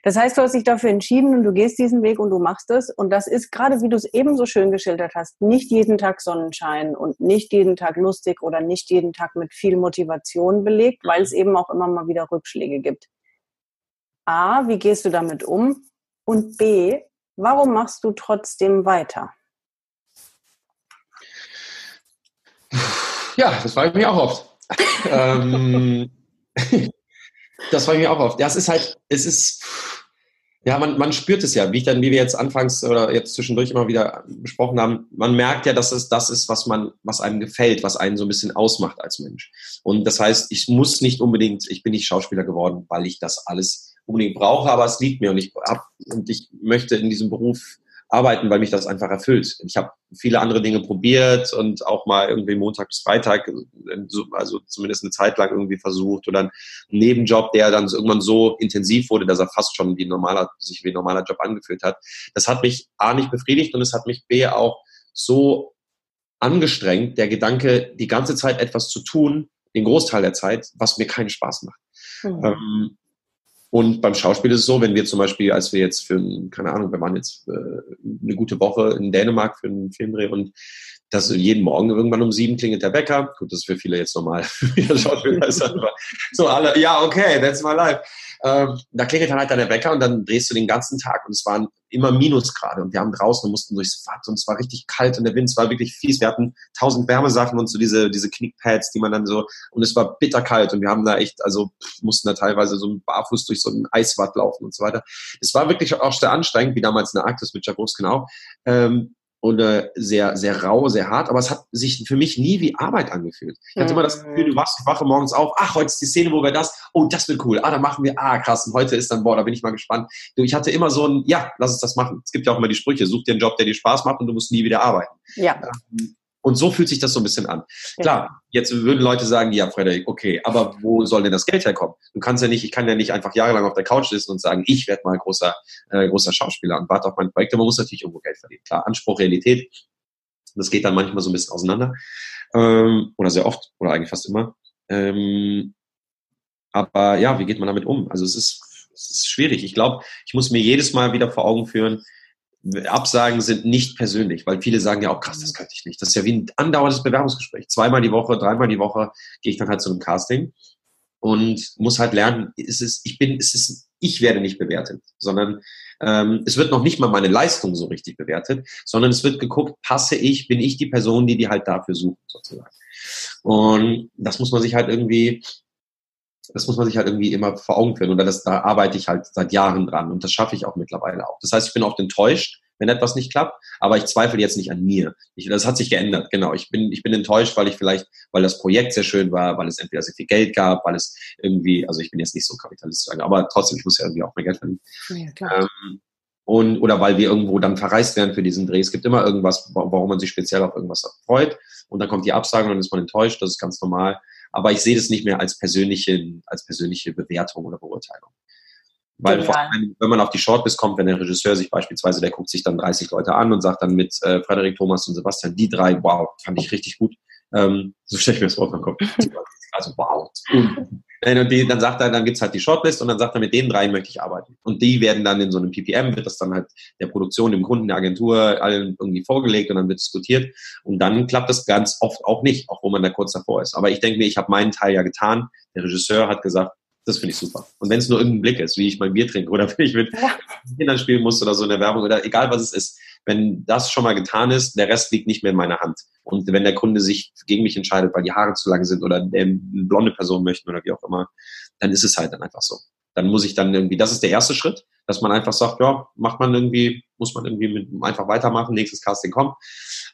Das heißt, du hast dich dafür entschieden und du gehst diesen Weg und du machst es. Und das ist gerade, wie du es eben so schön geschildert hast, nicht jeden Tag Sonnenschein und nicht jeden Tag lustig oder nicht jeden Tag mit viel Motivation belegt, weil es eben auch immer mal wieder Rückschläge gibt. A, wie gehst du damit um? Und B, warum machst du trotzdem weiter? Ja, das frage ich mich auch oft. ähm, das frage ich mich auch oft. Ja, es ist halt, es ist, ja, man, man spürt es ja, wie ich dann, wie wir jetzt anfangs oder jetzt zwischendurch immer wieder besprochen haben, man merkt ja, dass es das ist, was man, was einem gefällt, was einen so ein bisschen ausmacht als Mensch. Und das heißt, ich muss nicht unbedingt, ich bin nicht Schauspieler geworden, weil ich das alles unbedingt brauche, aber es liegt mir und ich hab, und ich möchte in diesem Beruf arbeiten, weil mich das einfach erfüllt. Ich habe viele andere Dinge probiert und auch mal irgendwie Montag bis Freitag, also zumindest eine Zeit lang irgendwie versucht oder einen Nebenjob, der dann irgendwann so intensiv wurde, dass er fast schon wie ein normaler, sich wie ein normaler Job angefühlt hat. Das hat mich A nicht befriedigt und es hat mich B auch so angestrengt, der Gedanke, die ganze Zeit etwas zu tun, den Großteil der Zeit, was mir keinen Spaß macht. Mhm. Ähm, Und beim Schauspiel ist es so, wenn wir zum Beispiel, als wir jetzt für, keine Ahnung, wir waren jetzt äh, eine gute Woche in Dänemark für einen Filmdreh und das jeden Morgen irgendwann um sieben klingelt der Wecker. Gut, das ist für viele jetzt normal. so alle, ja, okay, that's my life. Ähm, da klingelt dann halt der Wecker und dann drehst du den ganzen Tag und es waren immer Minusgrade und wir haben draußen und mussten durchs Watt und es war richtig kalt und der Wind, es war wirklich fies. Wir hatten tausend Wärmesachen und so diese, diese Knickpads, die man dann so, und es war bitterkalt und wir haben da echt, also mussten da teilweise so barfuß durch so ein Eiswatt laufen und so weiter. Es war wirklich auch sehr anstrengend, wie damals in der Arktis mit Jacobs genau. Ähm, und äh, sehr, sehr rau, sehr hart, aber es hat sich für mich nie wie Arbeit angefühlt. Ich hatte immer das Gefühl, du wachst, wache morgens auf, ach, heute ist die Szene, wo wir das, oh, das wird cool, ah, dann machen wir, ah, krass, und heute ist dann, boah, da bin ich mal gespannt. Du, ich hatte immer so ein, ja, lass uns das machen. Es gibt ja auch immer die Sprüche, such dir einen Job, der dir Spaß macht und du musst nie wieder arbeiten. Ja. Ähm, und so fühlt sich das so ein bisschen an. Klar, jetzt würden Leute sagen, ja, Frederik, okay, aber wo soll denn das Geld herkommen? Du kannst ja nicht, ich kann ja nicht einfach jahrelang auf der Couch sitzen und sagen, ich werde mal großer, äh, großer Schauspieler und warte auf mein Projekt. Man muss natürlich irgendwo Geld verdienen. Klar, Anspruch, Realität, das geht dann manchmal so ein bisschen auseinander. Ähm, oder sehr oft, oder eigentlich fast immer. Ähm, aber ja, wie geht man damit um? Also es ist, es ist schwierig. Ich glaube, ich muss mir jedes Mal wieder vor Augen führen, Absagen sind nicht persönlich, weil viele sagen ja auch, krass, das könnte ich nicht. Das ist ja wie ein andauerndes Bewerbungsgespräch. Zweimal die Woche, dreimal die Woche gehe ich dann halt zu einem Casting und muss halt lernen, es ist, ich bin, es ist, ich werde nicht bewertet, sondern ähm, es wird noch nicht mal meine Leistung so richtig bewertet, sondern es wird geguckt, passe ich, bin ich die Person, die die halt dafür sucht, sozusagen. Und das muss man sich halt irgendwie, das muss man sich halt irgendwie immer vor Augen führen. Und das, da arbeite ich halt seit Jahren dran und das schaffe ich auch mittlerweile auch. Das heißt, ich bin oft enttäuscht, wenn etwas nicht klappt, aber ich zweifle jetzt nicht an mir. Ich, das hat sich geändert, genau. Ich bin, ich bin enttäuscht, weil ich vielleicht, weil das Projekt sehr schön war, weil es entweder sehr viel Geld gab, weil es irgendwie, also ich bin jetzt nicht so kapitalistisch, aber trotzdem, ich muss ja irgendwie auch mehr Geld verdienen. Ja, klar. Ähm, und, oder weil wir irgendwo dann verreist werden für diesen Dreh. Es gibt immer irgendwas, warum man sich speziell auf irgendwas freut. Und dann kommt die Absage und dann ist man enttäuscht. Das ist ganz normal. Aber ich sehe das nicht mehr als persönliche, als persönliche Bewertung oder Beurteilung. Weil vor allem, wenn man auf die Shortlist kommt, wenn der Regisseur sich beispielsweise, der guckt sich dann 30 Leute an und sagt dann mit äh, Frederik, Thomas und Sebastian, die drei, wow, fand ich richtig gut. Ähm, so stelle ich mir das vor im Kopf. Also wow. Und die, dann sagt er, dann gibt's halt die Shortlist und dann sagt er, mit den drei möchte ich arbeiten. Und die werden dann in so einem PPM, wird das dann halt der Produktion, dem Kunden, der Agentur, allen irgendwie vorgelegt und dann wird diskutiert. Und dann klappt das ganz oft auch nicht, auch wo man da kurz davor ist. Aber ich denke mir, ich habe meinen Teil ja getan. Der Regisseur hat gesagt, das finde ich super. Und wenn es nur irgendein Blick ist, wie ich mein Bier trinke oder wenn ich mit. Kindern spielen muss oder so in der Werbung oder egal was es ist, wenn das schon mal getan ist, der Rest liegt nicht mehr in meiner Hand. Und wenn der Kunde sich gegen mich entscheidet, weil die Haare zu lang sind oder eine blonde Person möchten oder wie auch immer, dann ist es halt dann einfach so. Dann muss ich dann irgendwie, das ist der erste Schritt, dass man einfach sagt, ja, macht man irgendwie, muss man irgendwie mit, einfach weitermachen, nächstes Casting kommt.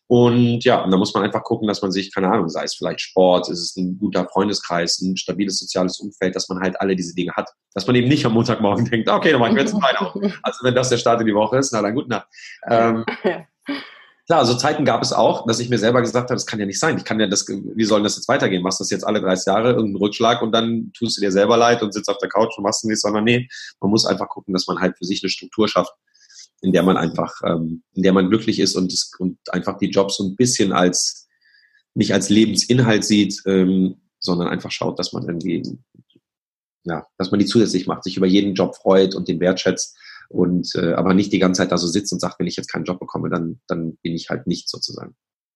Und ja, und da muss man einfach gucken, dass man sich, keine Ahnung, sei es vielleicht Sport, ist es ein guter Freundeskreis, ein stabiles soziales Umfeld, dass man halt alle diese Dinge hat. Dass man eben nicht am Montagmorgen denkt, okay, dann mache ich jetzt ein auf. Also wenn das der Start in die Woche ist, na dann gut, na. Ähm, klar, so Zeiten gab es auch, dass ich mir selber gesagt habe, das kann ja nicht sein. Ich kann ja das, wie soll das jetzt weitergehen? Machst du das jetzt alle 30 Jahre, irgendeinen Rückschlag und dann tust du dir selber leid und sitzt auf der Couch und machst nichts, sondern nee, man muss einfach gucken, dass man halt für sich eine Struktur schafft in der man einfach, ähm, in der man glücklich ist und, das, und einfach die Jobs so ein bisschen als, nicht als Lebensinhalt sieht, ähm, sondern einfach schaut, dass man irgendwie, ja, dass man die zusätzlich macht, sich über jeden Job freut und den wertschätzt und äh, aber nicht die ganze Zeit da so sitzt und sagt, wenn ich jetzt keinen Job bekomme, dann, dann bin ich halt nicht sozusagen.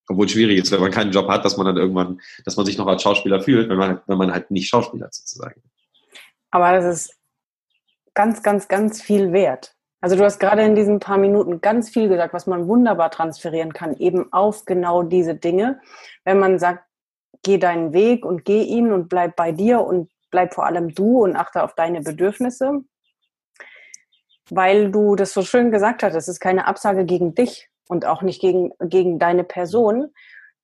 Obwohl es schwierig ist, wenn man keinen Job hat, dass man dann irgendwann, dass man sich noch als Schauspieler fühlt, wenn man, wenn man halt nicht Schauspieler sozusagen. Aber das ist ganz, ganz, ganz viel wert. Also du hast gerade in diesen paar Minuten ganz viel gesagt, was man wunderbar transferieren kann, eben auf genau diese Dinge. Wenn man sagt, geh deinen Weg und geh ihn und bleib bei dir und bleib vor allem du und achte auf deine Bedürfnisse. Weil du das so schön gesagt hast, es ist keine Absage gegen dich und auch nicht gegen, gegen deine Person,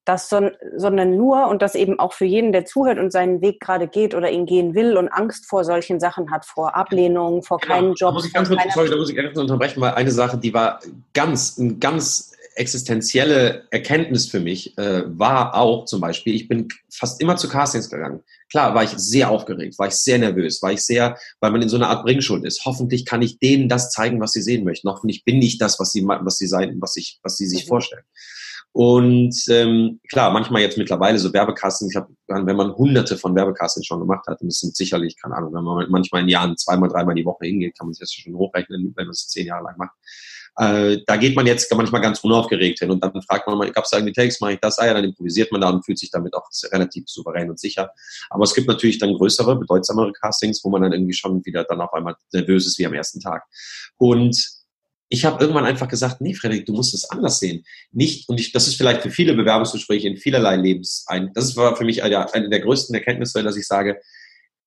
das, sondern nur, und das eben auch für jeden, der zuhört und seinen Weg gerade geht oder ihn gehen will und Angst vor solchen Sachen hat, vor Ablehnung, vor genau. keinen Job. Da muss ich ganz kurz, sorry, da muss ich ganz unterbrechen, weil eine Sache, die war ganz, ein ganz existenzielle Erkenntnis für mich, äh, war auch zum Beispiel, ich bin fast immer zu Castings gegangen. Klar, war ich sehr aufgeregt, war ich sehr nervös, war ich sehr, weil man in so einer Art Bringschuld ist. Hoffentlich kann ich denen das zeigen, was sie sehen möchten. Hoffentlich bin ich das, was sie, was sie sein, was ich, was sie sich mhm. vorstellen. Und ähm, klar, manchmal jetzt mittlerweile so Werbecastings, ich hab, wenn man hunderte von Werbecastings schon gemacht hat, und das sind sicherlich, keine Ahnung, wenn man manchmal in Jahren zweimal, dreimal die Woche hingeht, kann man sich das schon hochrechnen, wenn man es zehn Jahre lang macht. Äh, da geht man jetzt manchmal ganz unaufgeregt hin und dann fragt man mal, gab es da irgendwie Takes, mache ich das? Ah ja, dann improvisiert man da und fühlt sich damit auch relativ souverän und sicher. Aber es gibt natürlich dann größere, bedeutsamere Castings, wo man dann irgendwie schon wieder dann auf einmal nervös ist wie am ersten Tag. Und ich habe irgendwann einfach gesagt, nee, Frederik, du musst es anders sehen. Nicht, und ich, das ist vielleicht für viele Bewerbungsgespräche in vielerlei Lebens ein, das war für mich eine, eine der größten Erkenntnisse, dass ich sage,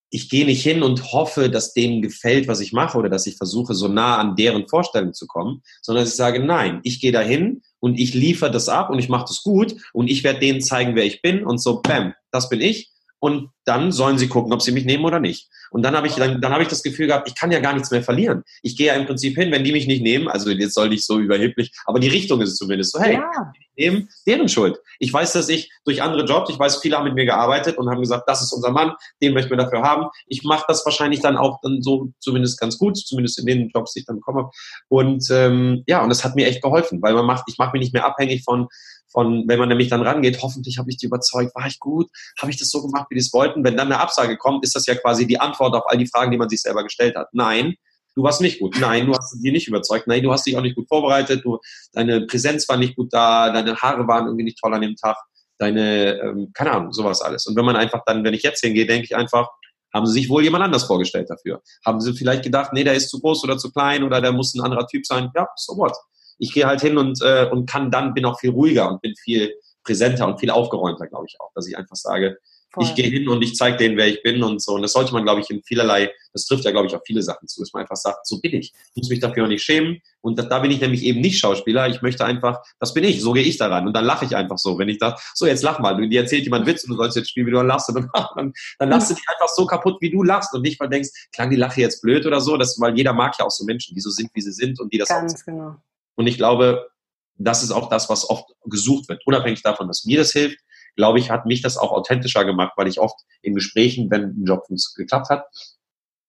ich gehe nicht hin und hoffe, dass denen gefällt, was ich mache oder dass ich versuche, so nah an deren Vorstellung zu kommen, sondern ich sage, nein, ich gehe dahin und ich liefere das ab und ich mache das gut und ich werde denen zeigen, wer ich bin und so, bam, das bin ich und dann sollen sie gucken, ob sie mich nehmen oder nicht. Und dann habe ich, dann, dann habe ich das Gefühl gehabt, ich kann ja gar nichts mehr verlieren. Ich gehe ja im Prinzip hin, wenn die mich nicht nehmen, also jetzt soll nicht so überheblich, aber die Richtung ist zumindest so, hey, ja. nehmen, deren Schuld. Ich weiß, dass ich durch andere Jobs, ich weiß, viele haben mit mir gearbeitet und haben gesagt, das ist unser Mann, den möchten wir dafür haben. Ich mache das wahrscheinlich dann auch dann so zumindest ganz gut, zumindest in den Jobs, die ich dann bekomme. Und ähm, ja, und das hat mir echt geholfen, weil man macht, ich mache mich nicht mehr abhängig von von, wenn man nämlich dann rangeht, hoffentlich habe ich die überzeugt, war ich gut, habe ich das so gemacht, wie die es wollten. Wenn dann eine Absage kommt, ist das ja quasi die Antwort auf all die Fragen, die man sich selber gestellt hat. Nein, du warst nicht gut. Nein, du hast die nicht überzeugt. Nein, du hast dich auch nicht gut vorbereitet. Du, deine Präsenz war nicht gut da. Deine Haare waren irgendwie nicht toll an dem Tag. Deine, ähm, keine Ahnung, sowas alles. Und wenn man einfach dann, wenn ich jetzt hingehe, denke ich einfach, haben sie sich wohl jemand anders vorgestellt dafür? Haben sie vielleicht gedacht, nee, der ist zu groß oder zu klein oder der muss ein anderer Typ sein? Ja, so what? Ich gehe halt hin und, äh, und kann dann, bin auch viel ruhiger und bin viel präsenter und viel aufgeräumter, glaube ich auch, dass ich einfach sage, Voll. ich gehe hin und ich zeige denen, wer ich bin und so. Und das sollte man, glaube ich, in vielerlei, das trifft ja, glaube ich, auf viele Sachen zu, dass man einfach sagt, so bin ich. Ich muss mich dafür auch nicht schämen. Und da, da bin ich nämlich eben nicht Schauspieler. Ich möchte einfach, das bin ich, so gehe ich daran. Und dann lache ich einfach so. Wenn ich dachte, so jetzt lach mal, du dir erzählt jemand Witz und du sollst jetzt spielen, wie du lachst. Und dann, dann lachst du dich einfach so kaputt, wie du lachst und nicht, du denkst, klang die Lache jetzt blöd oder so. Das, weil jeder mag ja auch so Menschen, die so sind, wie sie sind und die das Ganz auch genau. Und ich glaube, das ist auch das, was oft gesucht wird. Unabhängig davon, dass mir das hilft, glaube ich, hat mich das auch authentischer gemacht, weil ich oft in Gesprächen, wenn ein Job geklappt hat,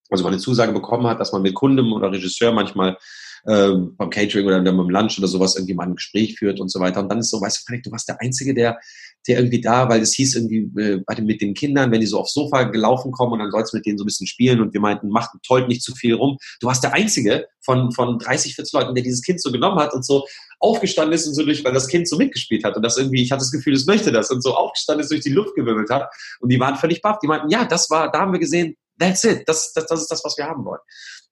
also man eine Zusage bekommen hat, dass man mit Kunden oder Regisseur manchmal ähm, beim Catering oder beim Lunch oder sowas irgendwie mal ein Gespräch führt und so weiter. Und dann ist so, weißt du, Frank, du warst der Einzige, der, der irgendwie da, weil es hieß irgendwie äh, bei den, mit den Kindern, wenn die so aufs Sofa gelaufen kommen und dann sollst du mit denen so ein bisschen spielen und wir meinten, mach toll nicht zu viel rum. Du warst der Einzige von, von 30, 40 Leuten, der dieses Kind so genommen hat und so aufgestanden ist und so durch, weil das Kind so mitgespielt hat und das irgendwie, ich hatte das Gefühl, es möchte das und so aufgestanden ist, durch die Luft gewirbelt hat und die waren völlig baff. Die meinten, ja, das war, da haben wir gesehen, that's it, das, das, das ist das, was wir haben wollen.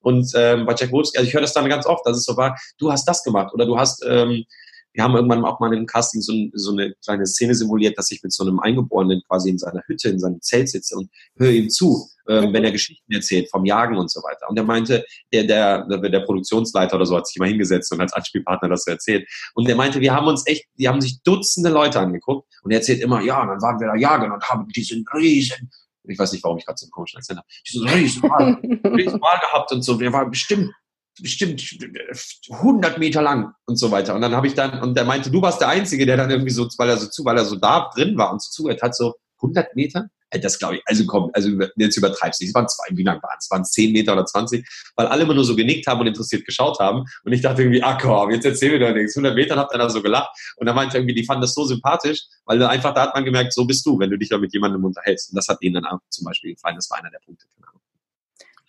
Und ähm, bei Jack Wolfsky, also ich höre das dann ganz oft, dass es so war, du hast das gemacht oder du hast, ähm, wir haben irgendwann auch mal im Casting so, so, eine kleine Szene simuliert, dass ich mit so einem Eingeborenen quasi in seiner Hütte, in seinem Zelt sitze und höre ihm zu, ähm, wenn er Geschichten erzählt vom Jagen und so weiter. Und er meinte, der, der, der Produktionsleiter oder so hat sich mal hingesetzt und als Anspielpartner das so erzählt. Und er meinte, wir haben uns echt, die haben sich Dutzende Leute angeguckt und er erzählt immer, ja, dann waren wir da jagen und haben diesen riesen ich weiß nicht, warum ich gerade so einen komischen Akzent habe. Die so, hey, ich mal, mal gehabt und so. Der war bestimmt, bestimmt 100 Meter lang und so weiter. Und dann habe ich dann, und der meinte, du warst der Einzige, der dann irgendwie so, weil er so zu, weil er so da drin war und so zugehört hat, so 100 Meter? Äh, das glaube ich, also komm, also jetzt übertreibst du nicht. Es waren zwei, wie lang waren es? Waren es 10 Meter oder 20? Weil alle immer nur so genickt haben und interessiert geschaut haben. Und ich dachte irgendwie, ah komm, jetzt erzähl mir doch nichts. 100 Metern habt ihr da so gelacht. Und da meinte irgendwie, die fanden das so sympathisch, weil einfach da hat man gemerkt, so bist du, wenn du dich da mit jemandem unterhältst. Und das hat ihnen dann auch zum Beispiel gefallen. Das war einer der Punkte.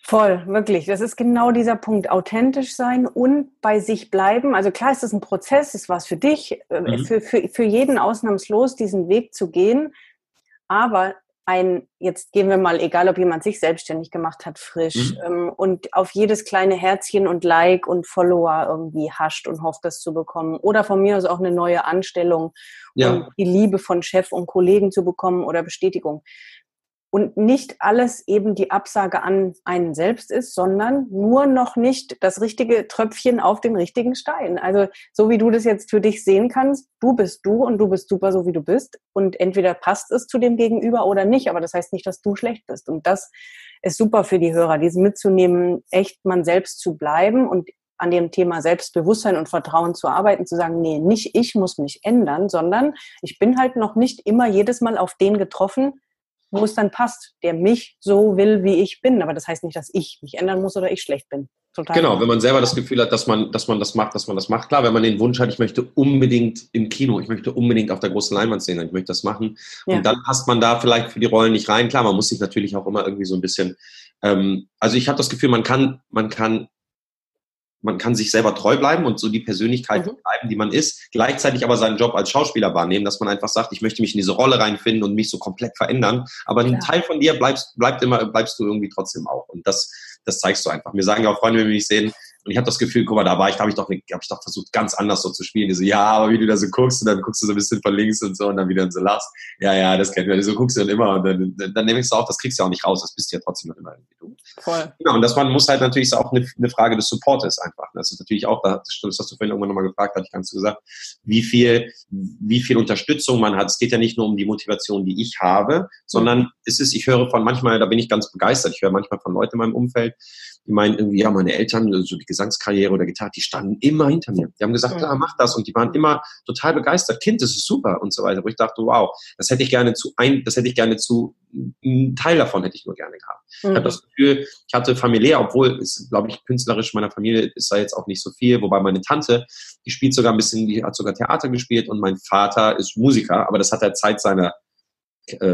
Voll, wirklich. Das ist genau dieser Punkt. Authentisch sein und bei sich bleiben. Also klar ist das ein Prozess, ist was für dich, äh, mhm. für, für, für jeden ausnahmslos, diesen Weg zu gehen. Aber ein, jetzt gehen wir mal, egal ob jemand sich selbstständig gemacht hat, frisch mhm. ähm, und auf jedes kleine Herzchen und Like und Follower irgendwie hascht und hofft, das zu bekommen. Oder von mir aus auch eine neue Anstellung ja. und die Liebe von Chef und Kollegen zu bekommen oder Bestätigung und nicht alles eben die Absage an einen selbst ist, sondern nur noch nicht das richtige Tröpfchen auf den richtigen Stein. Also so wie du das jetzt für dich sehen kannst, du bist du und du bist super so wie du bist. Und entweder passt es zu dem Gegenüber oder nicht, aber das heißt nicht, dass du schlecht bist. Und das ist super für die Hörer, diesen mitzunehmen, echt man selbst zu bleiben und an dem Thema Selbstbewusstsein und Vertrauen zu arbeiten, zu sagen, nee, nicht ich muss mich ändern, sondern ich bin halt noch nicht immer jedes Mal auf den getroffen, wo es dann passt, der mich so will, wie ich bin. Aber das heißt nicht, dass ich mich ändern muss oder ich schlecht bin. Total genau, wenn man selber das Gefühl hat, dass man, dass man das macht, dass man das macht. Klar, wenn man den Wunsch hat, ich möchte unbedingt im Kino, ich möchte unbedingt auf der großen Leinwand sehen, ich möchte das machen. Ja. Und dann passt man da vielleicht für die Rollen nicht rein. Klar, man muss sich natürlich auch immer irgendwie so ein bisschen, ähm, also ich habe das Gefühl, man kann, man kann man kann sich selber treu bleiben und so die Persönlichkeit mhm. bleiben, die man ist, gleichzeitig aber seinen Job als Schauspieler wahrnehmen, dass man einfach sagt, ich möchte mich in diese Rolle reinfinden und mich so komplett verändern. Aber ein ja. Teil von dir bleibst, bleibt immer, bleibst du irgendwie trotzdem auch. Und das, das zeigst du einfach. Mir sagen ja auch Freunde, wenn wir mich sehen, und ich habe das Gefühl, guck mal, da war ich, da habe ich doch, habe ich doch versucht, ganz anders so zu spielen. Die so, ja, aber wie du da so guckst und dann guckst du so ein bisschen von links und so und dann wieder so lachst. Ja, ja, das kennt man. So guckst du dann immer und dann, dann, dann nehme ich es auch, das kriegst du auch nicht raus. Das bist du ja trotzdem noch immer irgendwie du. Voll. Genau, und das man muss halt natürlich auch eine, eine Frage des Supportes einfach. Das ist natürlich auch, das hast du vorhin irgendwann nochmal gefragt, hatte ich ganz gesagt, wie viel, wie viel Unterstützung man hat. Es geht ja nicht nur um die Motivation, die ich habe, sondern es ist, ich höre von manchmal, da bin ich ganz begeistert, ich höre manchmal von Leuten in meinem Umfeld, die meinen irgendwie, ja, meine Eltern, so die Gesangskarriere oder Gitarre, die standen immer hinter mir. Die haben gesagt, klar, mach das. Und die waren immer total begeistert. Kind, das ist super und so weiter. Wo ich dachte, wow, das hätte ich gerne zu ein, das hätte ich gerne zu, ein Teil davon hätte ich nur gerne gehabt. Mhm. Ich habe das Gefühl, ich hatte familiär, obwohl es, glaube ich, künstlerisch meiner Familie ist da jetzt auch nicht so viel, wobei meine Tante, die spielt sogar ein bisschen, die hat sogar Theater gespielt und mein Vater ist Musiker, aber das hat er Zeit seiner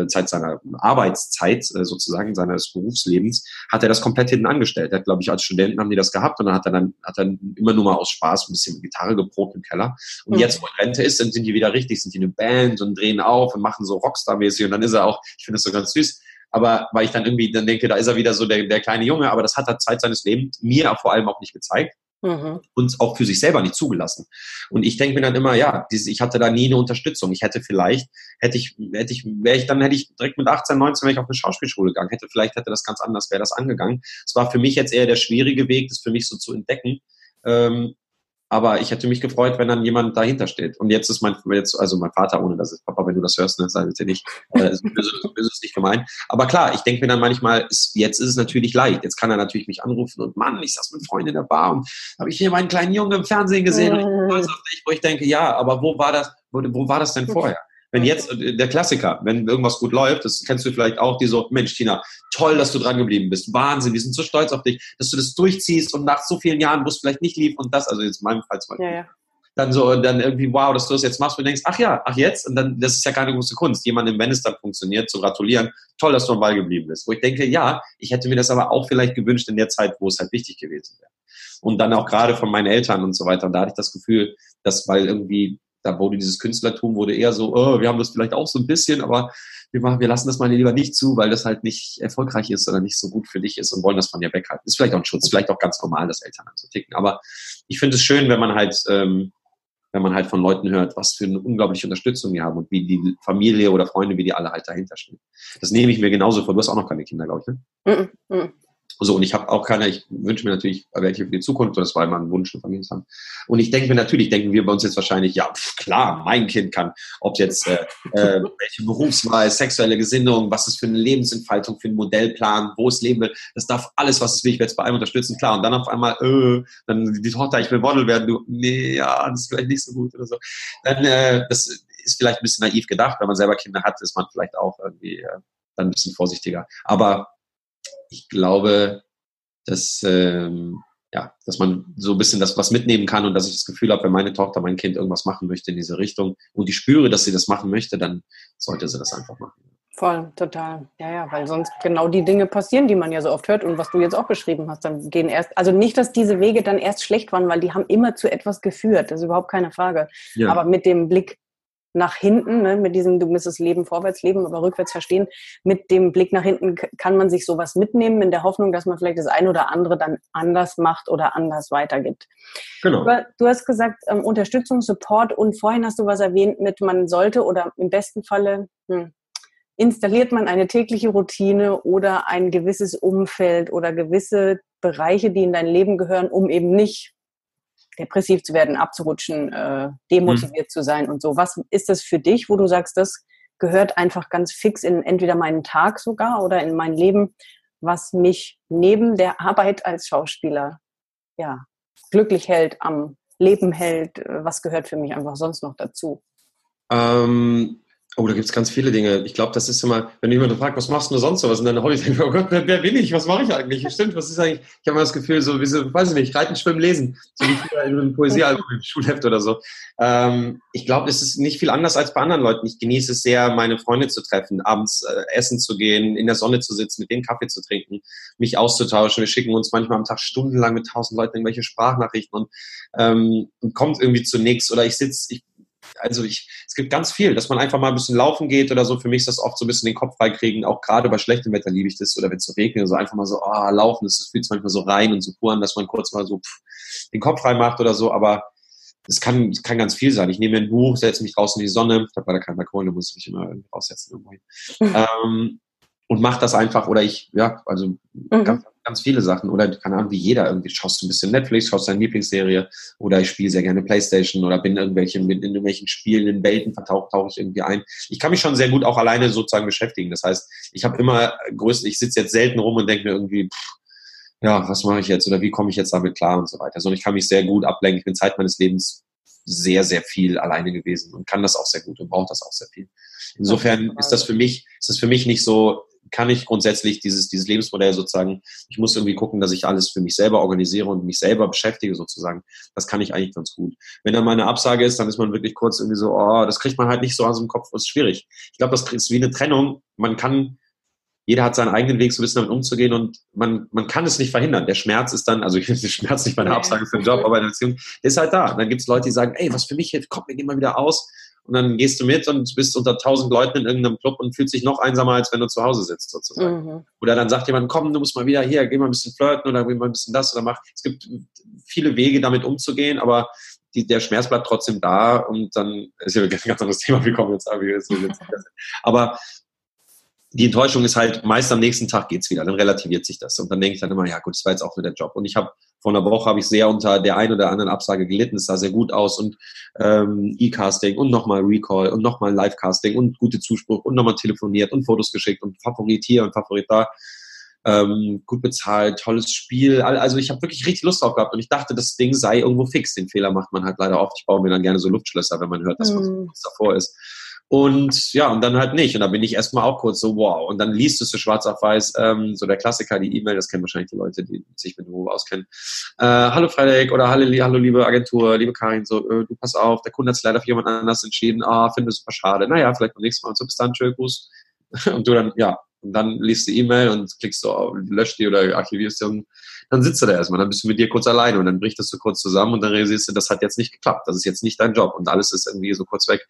Zeit seiner Arbeitszeit äh, sozusagen seines Berufslebens hat er das komplett hinten angestellt. Er hat, glaube ich, als Studenten haben die das gehabt und dann hat er dann hat er immer nur mal aus Spaß ein bisschen Gitarre geprobt im Keller. Und mhm. jetzt, wo er Rente ist, dann sind die wieder richtig, sind die eine Band und drehen auf und machen so Rockstar-mäßig und dann ist er auch, ich finde das so ganz süß, aber weil ich dann irgendwie dann denke, da ist er wieder so der, der kleine Junge, aber das hat er Zeit seines Lebens mir vor allem auch nicht gezeigt mhm. und auch für sich selber nicht zugelassen. Und ich denke mir dann immer, ja, ich hatte da nie eine Unterstützung. Ich hätte vielleicht, hätte ich, hätte ich, wäre ich, dann hätte ich direkt mit 18, 19 wäre ich auf eine Schauspielschule gegangen, hätte vielleicht hätte das ganz anders, wäre das angegangen. Es war für mich jetzt eher der schwierige Weg, das für mich so zu entdecken. Ähm, aber ich hätte mich gefreut, wenn dann jemand dahinter steht. Und jetzt ist mein, jetzt, also mein Vater, ohne dass es, Papa, wenn du das hörst, ne, sei bitte nicht, äh, ist, ist, ist nicht gemeint. Aber klar, ich denke mir dann manchmal, ist, jetzt ist es natürlich leicht. Jetzt kann er natürlich mich anrufen und Mann, ich saß mit Freunden in der Bar und habe ich hier meinen kleinen Jungen im Fernsehen gesehen. Und ich, wo ich denke, ja, aber wo war das, wo, wo war das denn vorher? Wenn jetzt, äh, der Klassiker, wenn irgendwas gut läuft, das kennst du vielleicht auch, die so, Mensch, Tina, toll, dass du dran geblieben bist. Wahnsinn, wir sind so stolz auf dich, dass du das durchziehst und nach so vielen Jahren, wo es vielleicht nicht lief und das, also jetzt in meinem Fall zum Beispiel. Ja, ja. Dann so, dann irgendwie, wow, dass du das jetzt machst und denkst, ach ja, ach jetzt, und dann, das ist ja keine große Kunst, jemandem, wenn es dann funktioniert, zu gratulieren, toll, dass du am Ball geblieben bist. Wo ich denke, ja, ich hätte mir das aber auch vielleicht gewünscht in der Zeit, wo es halt wichtig gewesen wäre. Und dann auch gerade von meinen Eltern und so weiter. Und da hatte ich das Gefühl, dass, weil irgendwie da wurde dieses Künstlertum wurde eher so, oh, wir haben das vielleicht auch so ein bisschen, aber wir machen, wir lassen das mal lieber nicht zu, weil das halt nicht erfolgreich ist oder nicht so gut für dich ist und wollen das von dir weghalten. Ist vielleicht auch ein Schutz, vielleicht auch ganz normal, dass Eltern so ticken. Aber ich finde es schön, wenn man halt, ähm, wenn man halt von Leuten hört, was für eine unglaubliche Unterstützung die haben und wie die Familie oder Freunde, wie die alle halt dahinter stehen. Das nehme ich mir genauso vor. Du hast auch noch keine Kinder, glaube ich, ne? Mm -mm. So, und ich habe auch keine, ich wünsche mir natürlich welche für die Zukunft, das war immer ein Wunsch, eine Familie zu. Und ich denke mir natürlich, denken wir bei uns jetzt wahrscheinlich, ja, pf, klar, mein Kind kann, ob jetzt äh, äh, welche Berufswahl, sexuelle Gesinnung, was ist für eine Lebensentfaltung, für einen Modellplan, wo es leben will, das darf alles, was es will, ich werde es bei einem unterstützen, klar. Und dann auf einmal, äh, dann die Tochter, ich will Model werden, du, nee, ja, das ist vielleicht nicht so gut oder so. Dann, äh, das ist vielleicht ein bisschen naiv gedacht, wenn man selber Kinder hat, ist man vielleicht auch irgendwie äh, dann ein bisschen vorsichtiger. Aber ich glaube, dass, ähm, ja, dass man so ein bisschen das was mitnehmen kann und dass ich das Gefühl habe, wenn meine Tochter, mein Kind irgendwas machen möchte in diese Richtung und ich spüre, dass sie das machen möchte, dann sollte sie das einfach machen. Voll, total. Ja, ja, weil sonst genau die Dinge passieren, die man ja so oft hört und was du jetzt auch beschrieben hast, dann gehen erst, also nicht, dass diese Wege dann erst schlecht waren, weil die haben immer zu etwas geführt, das ist überhaupt keine Frage. Ja. Aber mit dem Blick nach hinten, ne, mit diesem, du müsstest Leben vorwärts leben, aber rückwärts verstehen, mit dem Blick nach hinten kann man sich sowas mitnehmen, in der Hoffnung, dass man vielleicht das eine oder andere dann anders macht oder anders weitergibt. Genau. Aber du hast gesagt, ähm, Unterstützung, Support und vorhin hast du was erwähnt mit, man sollte oder im besten Falle, hm, installiert man eine tägliche Routine oder ein gewisses Umfeld oder gewisse Bereiche, die in dein Leben gehören, um eben nicht depressiv zu werden, abzurutschen, äh, demotiviert mhm. zu sein und so. Was ist das für dich, wo du sagst, das gehört einfach ganz fix in entweder meinen Tag sogar oder in mein Leben, was mich neben der Arbeit als Schauspieler ja glücklich hält, am Leben hält? Was gehört für mich einfach sonst noch dazu? Ähm, Oh, da gibt's ganz viele Dinge. Ich glaube, das ist immer, wenn jemand fragt, was machst du sonst so was in deiner Hobby, denke oh Gott, wer, wer bin ich? Was mache ich eigentlich? Stimmt, was ist eigentlich? Ich habe immer das Gefühl, so wie so, weiß ich nicht, reiten, schwimmen, lesen. So wie früher in einem Poesiealbum im Schulheft oder so. Ähm, ich glaube, es ist nicht viel anders als bei anderen Leuten. Ich genieße es sehr, meine Freunde zu treffen, abends äh, essen zu gehen, in der Sonne zu sitzen, mit denen Kaffee zu trinken, mich auszutauschen. Wir schicken uns manchmal am Tag stundenlang mit tausend Leuten irgendwelche Sprachnachrichten und, ähm, und kommt irgendwie zu nichts. Oder ich sitze, ich also ich, es gibt ganz viel, dass man einfach mal ein bisschen laufen geht oder so. Für mich ist das oft so ein bisschen den Kopf freikriegen. Auch gerade bei schlechtem Wetter liebe ich das oder wenn es so regnet, so einfach mal so, ah, oh, laufen, das fühlt sich manchmal so rein und so pur an, dass man kurz mal so pff, den Kopf frei macht oder so. Aber es kann, kann ganz viel sein. Ich nehme mir ein Buch, setze mich draußen in die Sonne. Ich habe leider keinen Balkon, da muss ich mich immer irgendwie raussetzen. Irgendwo ähm, und mach das einfach oder ich, ja, also mhm. ganz, ganz viele Sachen oder keine Ahnung, wie jeder irgendwie schaust du ein bisschen Netflix, schaust deine Lieblingsserie oder ich spiele sehr gerne Playstation oder bin irgendwelche, in irgendwelchen Spielen, in Welten vertaucht, tauche ich irgendwie ein. Ich kann mich schon sehr gut auch alleine sozusagen beschäftigen. Das heißt, ich habe immer größte, ich sitze jetzt selten rum und denke mir irgendwie, pff, ja, was mache ich jetzt oder wie komme ich jetzt damit klar und so weiter. Sondern ich kann mich sehr gut ablenken. Ich bin Zeit meines Lebens sehr, sehr viel alleine gewesen und kann das auch sehr gut und brauche das auch sehr viel. Insofern ist das für mich, ist das für mich nicht so, kann ich grundsätzlich dieses, dieses Lebensmodell sozusagen, ich muss irgendwie gucken, dass ich alles für mich selber organisiere und mich selber beschäftige sozusagen. Das kann ich eigentlich ganz gut. Wenn dann mal eine Absage ist, dann ist man wirklich kurz irgendwie so, oh, das kriegt man halt nicht so aus dem Kopf, das ist schwierig. Ich glaube, das ist wie eine Trennung. Man kann, jeder hat seinen eigenen Weg, so ein bisschen damit umzugehen und man, man kann es nicht verhindern. Der Schmerz ist dann, also ich will den Schmerz nicht bei einer Absage für den Job, aber in der Beziehung, der ist halt da. Und dann gibt es Leute, die sagen, ey, was für mich hilft, komm, wir gehen mal wieder aus und dann gehst du mit und bist unter tausend Leuten in irgendeinem Club und fühlst dich noch einsamer, als wenn du zu Hause sitzt, sozusagen. Mhm. Oder dann sagt jemand, komm, du musst mal wieder hier, geh mal ein bisschen flirten oder geh mal ein bisschen das oder mach. Es gibt viele Wege, damit umzugehen, aber die, der Schmerz bleibt trotzdem da und dann ist ja ein ganz anderes Thema, wie kommen jetzt, jetzt aber die Enttäuschung ist halt, meist am nächsten Tag geht's wieder, dann relativiert sich das. Und dann denke ich dann immer, ja gut, das war jetzt auch nur der Job. Und ich habe vor einer Woche habe ich sehr unter der einen oder anderen Absage gelitten. Es sah sehr gut aus und ähm, E-Casting und nochmal Recall und nochmal Live-Casting und gute Zuspruch und nochmal telefoniert und Fotos geschickt und Favorit hier und Favorit da. Ähm, gut bezahlt, tolles Spiel. Also ich habe wirklich richtig Lust drauf gehabt und ich dachte, das Ding sei irgendwo fix. Den Fehler macht man halt leider oft. Ich baue mir dann gerne so Luftschlösser, wenn man hört, dass mm. was davor ist. Und ja, und dann halt nicht. Und da bin ich erstmal auch kurz so, wow. Und dann liest du so schwarz auf weiß, ähm, so der Klassiker, die E-Mail, das kennen wahrscheinlich die Leute, die sich mit dem Beruf auskennen. Äh, hallo Frederik oder hallo, hallo liebe Agentur, liebe Karin, so, äh, du pass auf, der Kunde hat sich leider für jemand anders entschieden, ah, finde es super schade. Naja, vielleicht beim nächsten Mal und so, bis dann, tschö, Gruß. Und du dann, ja, und dann liest du E-Mail und klickst so, löscht die oder archivierst die und dann sitzt du da erstmal, dann bist du mit dir kurz alleine und dann bricht das so kurz zusammen und dann realisierst du, das hat jetzt nicht geklappt, das ist jetzt nicht dein Job und alles ist irgendwie so kurz weg.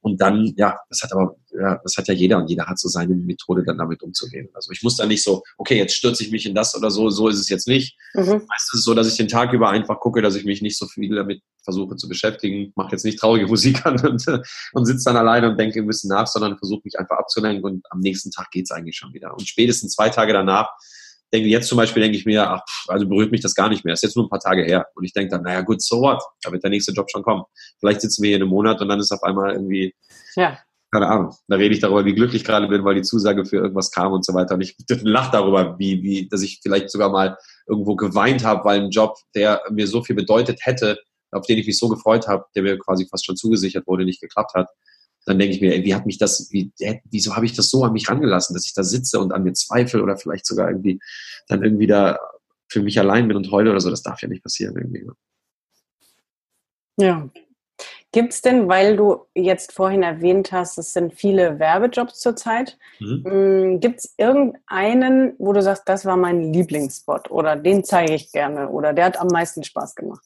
Und dann, ja, das hat aber, ja, das hat ja jeder und jeder hat so seine Methode, dann damit umzugehen. Also ich muss da nicht so, okay, jetzt stürze ich mich in das oder so, so ist es jetzt nicht. Mhm. Meistens ist es so, dass ich den Tag über einfach gucke, dass ich mich nicht so viel damit versuche zu beschäftigen, mache jetzt nicht traurige Musik an und, und sitze dann alleine und denke ein bisschen nach, sondern versuche mich einfach abzulenken und am nächsten Tag geht's eigentlich schon wieder. Und spätestens zwei Tage danach denke jetzt zum Beispiel, denke ich mir, ach, also berührt mich das gar nicht mehr. ist jetzt nur ein paar Tage her. Und ich denke dann, naja, gut, so what? Da wird der nächste Job schon kommen. Vielleicht sitzen wir hier in einem Monat und dann ist auf einmal irgendwie, ja. keine Ahnung. Da rede ich darüber, wie glücklich ich gerade bin, weil die Zusage für irgendwas kam und so weiter. Und ich lache darüber, wie, wie, dass ich vielleicht sogar mal irgendwo geweint habe, weil ein Job, der mir so viel bedeutet hätte, auf den ich mich so gefreut habe, der mir quasi fast schon zugesichert wurde, nicht geklappt hat dann denke ich mir, wie hat mich das, wie, wieso habe ich das so an mich rangelassen, dass ich da sitze und an mir zweifle oder vielleicht sogar irgendwie dann irgendwie da für mich allein bin und heule oder so, das darf ja nicht passieren irgendwie. Ne? Ja. Gibt es denn, weil du jetzt vorhin erwähnt hast, es sind viele Werbejobs zurzeit, mhm. Mm, gibt es irgendeinen, wo du sagst, das war mein Lieblingsspot oder den zeige ich gerne oder der hat am meisten Spaß gemacht?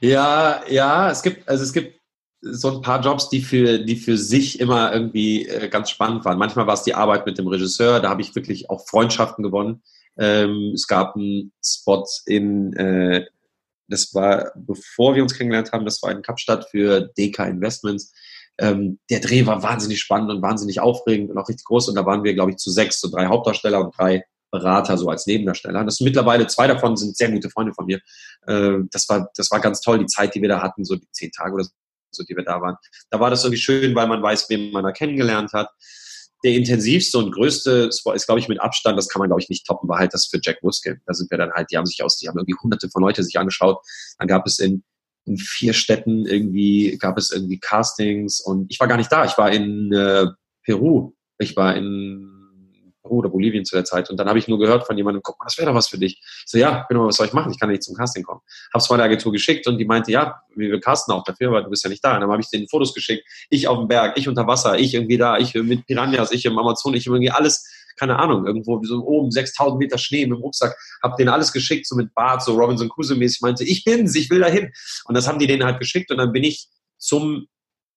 Ja, ja, es gibt, also es gibt so ein paar Jobs, die für, die für sich immer irgendwie äh, ganz spannend waren. Manchmal war es die Arbeit mit dem Regisseur, da habe ich wirklich auch Freundschaften gewonnen. Ähm, es gab einen Spot in, äh, das war, bevor wir uns kennengelernt haben, das war in Kapstadt für DK Investments. Ähm, der Dreh war wahnsinnig spannend und wahnsinnig aufregend und auch richtig groß. Und da waren wir, glaube ich, zu sechs, so drei Hauptdarsteller und drei Berater so als Nebendarsteller. Das sind mittlerweile zwei davon sind sehr gute Freunde von mir. Äh, das war, das war ganz toll, die Zeit, die wir da hatten, so die zehn Tage oder so die wir da waren. Da war das irgendwie schön, weil man weiß, wen man da kennengelernt hat. Der intensivste und größte ist, glaube ich, mit Abstand, das kann man, glaube ich, nicht toppen, war halt das für Jack Wuske. Da sind wir dann halt, die haben sich aus, die haben irgendwie hunderte von Leute sich angeschaut. Dann gab es in in vier Städten irgendwie gab es irgendwie Castings und ich war gar nicht da. Ich war in äh, Peru. Ich war in oder Bolivien zu der Zeit. Und dann habe ich nur gehört von jemandem, guck mal, das wäre doch was für dich. Ich so, ja, genau, was soll ich machen? Ich kann nicht zum Casting kommen. Hab's mal der Agentur geschickt und die meinte, ja, wir casten auch dafür, weil du bist ja nicht da. Und dann habe ich denen Fotos geschickt. Ich auf dem Berg, ich unter Wasser, ich irgendwie da, ich mit Piranhas, ich im Amazon, ich irgendwie alles, keine Ahnung, irgendwo so oben 6000 Meter Schnee mit dem Rucksack. Hab denen alles geschickt, so mit Bart, so Robinson Crusoe mäßig. Meinte, ich bin's, ich will dahin. Und das haben die denen halt geschickt und dann bin ich zum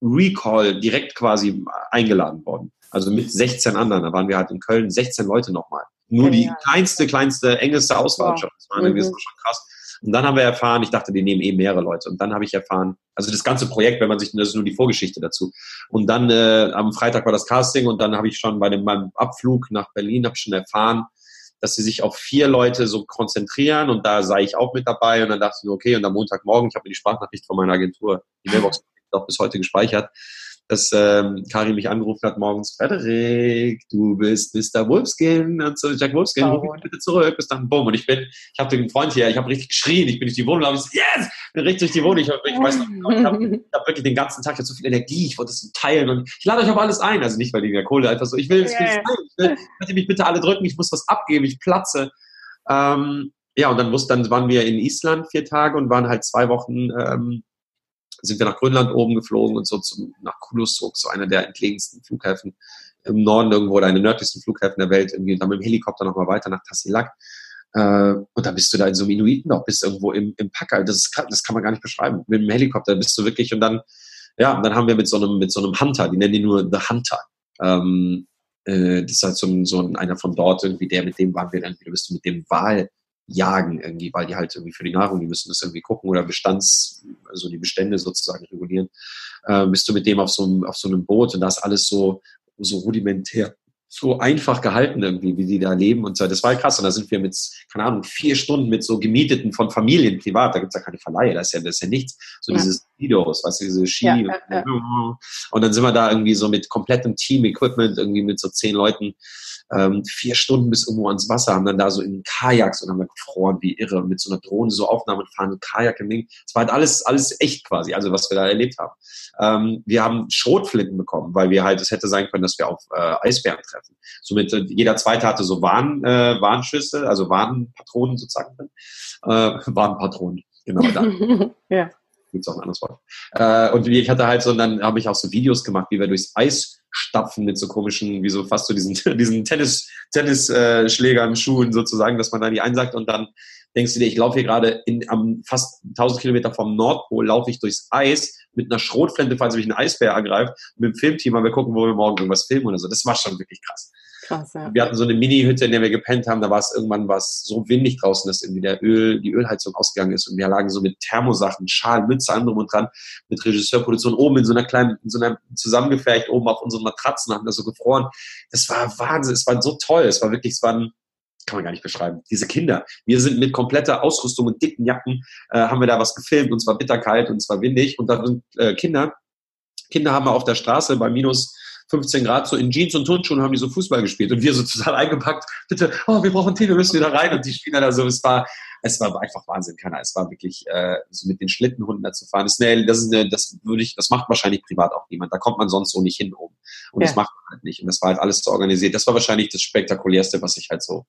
Recall direkt quasi eingeladen worden. Also mit 16 anderen. Da waren wir halt in Köln 16 Leute nochmal. Nur die kleinste, kleinste, engste Auswahl schon. Das war, mhm. schon krass. Und dann haben wir erfahren, ich dachte, die nehmen eh mehrere Leute. Und dann habe ich erfahren, also das ganze Projekt, wenn man sich, das ist nur die Vorgeschichte dazu. Und dann äh, am Freitag war das Casting und dann habe ich schon bei dem, meinem Abflug nach Berlin, habe ich schon erfahren, dass sie sich auf vier Leute so konzentrieren und da sei ich auch mit dabei und dann dachte ich mir, okay, und am Montagmorgen, ich habe mir die Sprachnachricht von meiner Agentur, die Mailbox auch bis heute gespeichert, dass ähm, Karin mich angerufen hat morgens, Frederik, du bist Mr. Wolfskin und so, Jack Wolfskin, oh. ruf mich bitte zurück, bis dann, bumm. Und ich bin, ich habe den Freund hier, ich habe richtig geschrien, ich bin durch die Wohnung, habe ich so, yes, bin richtig durch die Wohnung. Ich, hab, ich weiß noch, ich habe hab wirklich den ganzen Tag, ich so viel Energie, ich wollte so teilen und ich lade euch auf alles ein. Also nicht, weil die mir Kohle, einfach so, ich will, ich will, yeah. ich will, könnt ihr mich bitte alle drücken, ich muss was abgeben, ich platze. Ähm, ja, und dann, wusste, dann waren wir in Island vier Tage und waren halt zwei Wochen ähm, sind wir nach Grönland oben geflogen und so zum, nach Kulusuk, so einer der entlegensten Flughäfen im Norden irgendwo oder einer nördlichsten Flughäfen der Welt, irgendwie dann mit dem Helikopter nochmal weiter nach Tassilak. Äh, und dann bist du da in so einem Inuiten auch, bist irgendwo im, im Packer. Das, ist, das kann man gar nicht beschreiben. Mit dem Helikopter bist du wirklich und dann, ja, dann haben wir mit so einem, mit so einem Hunter, die nennen die nur The Hunter. Ähm, äh, das ist halt so, so ein, einer von dort irgendwie, der, mit dem waren wir dann wieder, bist du mit dem Wal jagen irgendwie, weil die halt irgendwie für die Nahrung, die müssen das irgendwie gucken oder Bestands, also die Bestände sozusagen regulieren. Äh, bist du mit dem auf so, einem, auf so einem Boot und da ist alles so, so rudimentär so einfach gehalten irgendwie, wie die da leben und so. Das war halt krass. Und da sind wir mit, keine Ahnung, vier Stunden mit so Gemieteten von Familien privat. Da gibt's ja keine Verleihe, das ist ja, das ist ja nichts. So ja. dieses Videos, weißt du, diese Ski. Ja, ja, und dann sind wir da irgendwie so mit komplettem Team-Equipment, irgendwie mit so zehn Leuten ähm, vier Stunden bis irgendwo ans Wasser, haben dann da so in Kajaks und haben da gefroren wie irre mit so einer Drohne so Aufnahmen fahren, Kajak im Ding. Es war halt alles, alles echt quasi, also was wir da erlebt haben. Ähm, wir haben Schrotflinten bekommen, weil wir halt, es hätte sein können, dass wir auf äh, Eisbären treffen. Somit äh, jeder zweite hatte so Warn, äh, Warnschüsse, also Warnpatronen sozusagen drin. Äh, Warnpatronen, genau da. ja. Gibt es auch ein anderes Wort. Äh, und ich hatte halt so, und dann habe ich auch so Videos gemacht, wie wir durchs Eis stapfen mit so komischen, wie so fast so diesen, diesen Tennis, Tennisschlägern, Schuhen sozusagen, dass man da die einsagt und dann denkst du dir, ich laufe hier gerade in, am fast 1000 Kilometer vom Nordpol, laufe ich durchs Eis mit einer Schrotflinte, falls mich ein Eisbär ergreift, mit dem Filmteam, weil wir gucken, wo wir morgen irgendwas filmen oder so. Das war schon wirklich krass. Krass, ja. Wir hatten so eine Mini-Hütte, in der wir gepennt haben. Da war es irgendwann was so windig draußen, dass irgendwie der Öl, die Ölheizung ausgegangen ist. Und wir lagen so mit Thermosachen, Schal, Mütze, anderem und dran, mit Regisseurproduktion oben in so einer kleinen, in so einer zusammengefercht, oben auf unseren Matratzen, haben da so gefroren. Das war Wahnsinn. Es war so toll. Es war wirklich, es waren, kann man gar nicht beschreiben. Diese Kinder. Wir sind mit kompletter Ausrüstung und dicken Jacken, äh, haben wir da was gefilmt und zwar bitterkalt und zwar windig. Und da sind äh, Kinder. Kinder haben wir auf der Straße bei minus 15 Grad so in Jeans und Turnschuhen haben die so Fußball gespielt und wir so total eingepackt, bitte, oh, wir brauchen Tee, wir müssen wieder rein und die spielen da so, es war, es war einfach Wahnsinn, keiner. Es war wirklich äh, so mit den Schlittenhunden da zu fahren. Das, eine, das ist eine, das würde ich, das macht wahrscheinlich privat auch niemand. Da kommt man sonst so nicht hin oben. Und ja. das macht man halt nicht. Und das war halt alles so organisiert. Das war wahrscheinlich das spektakulärste, was ich halt so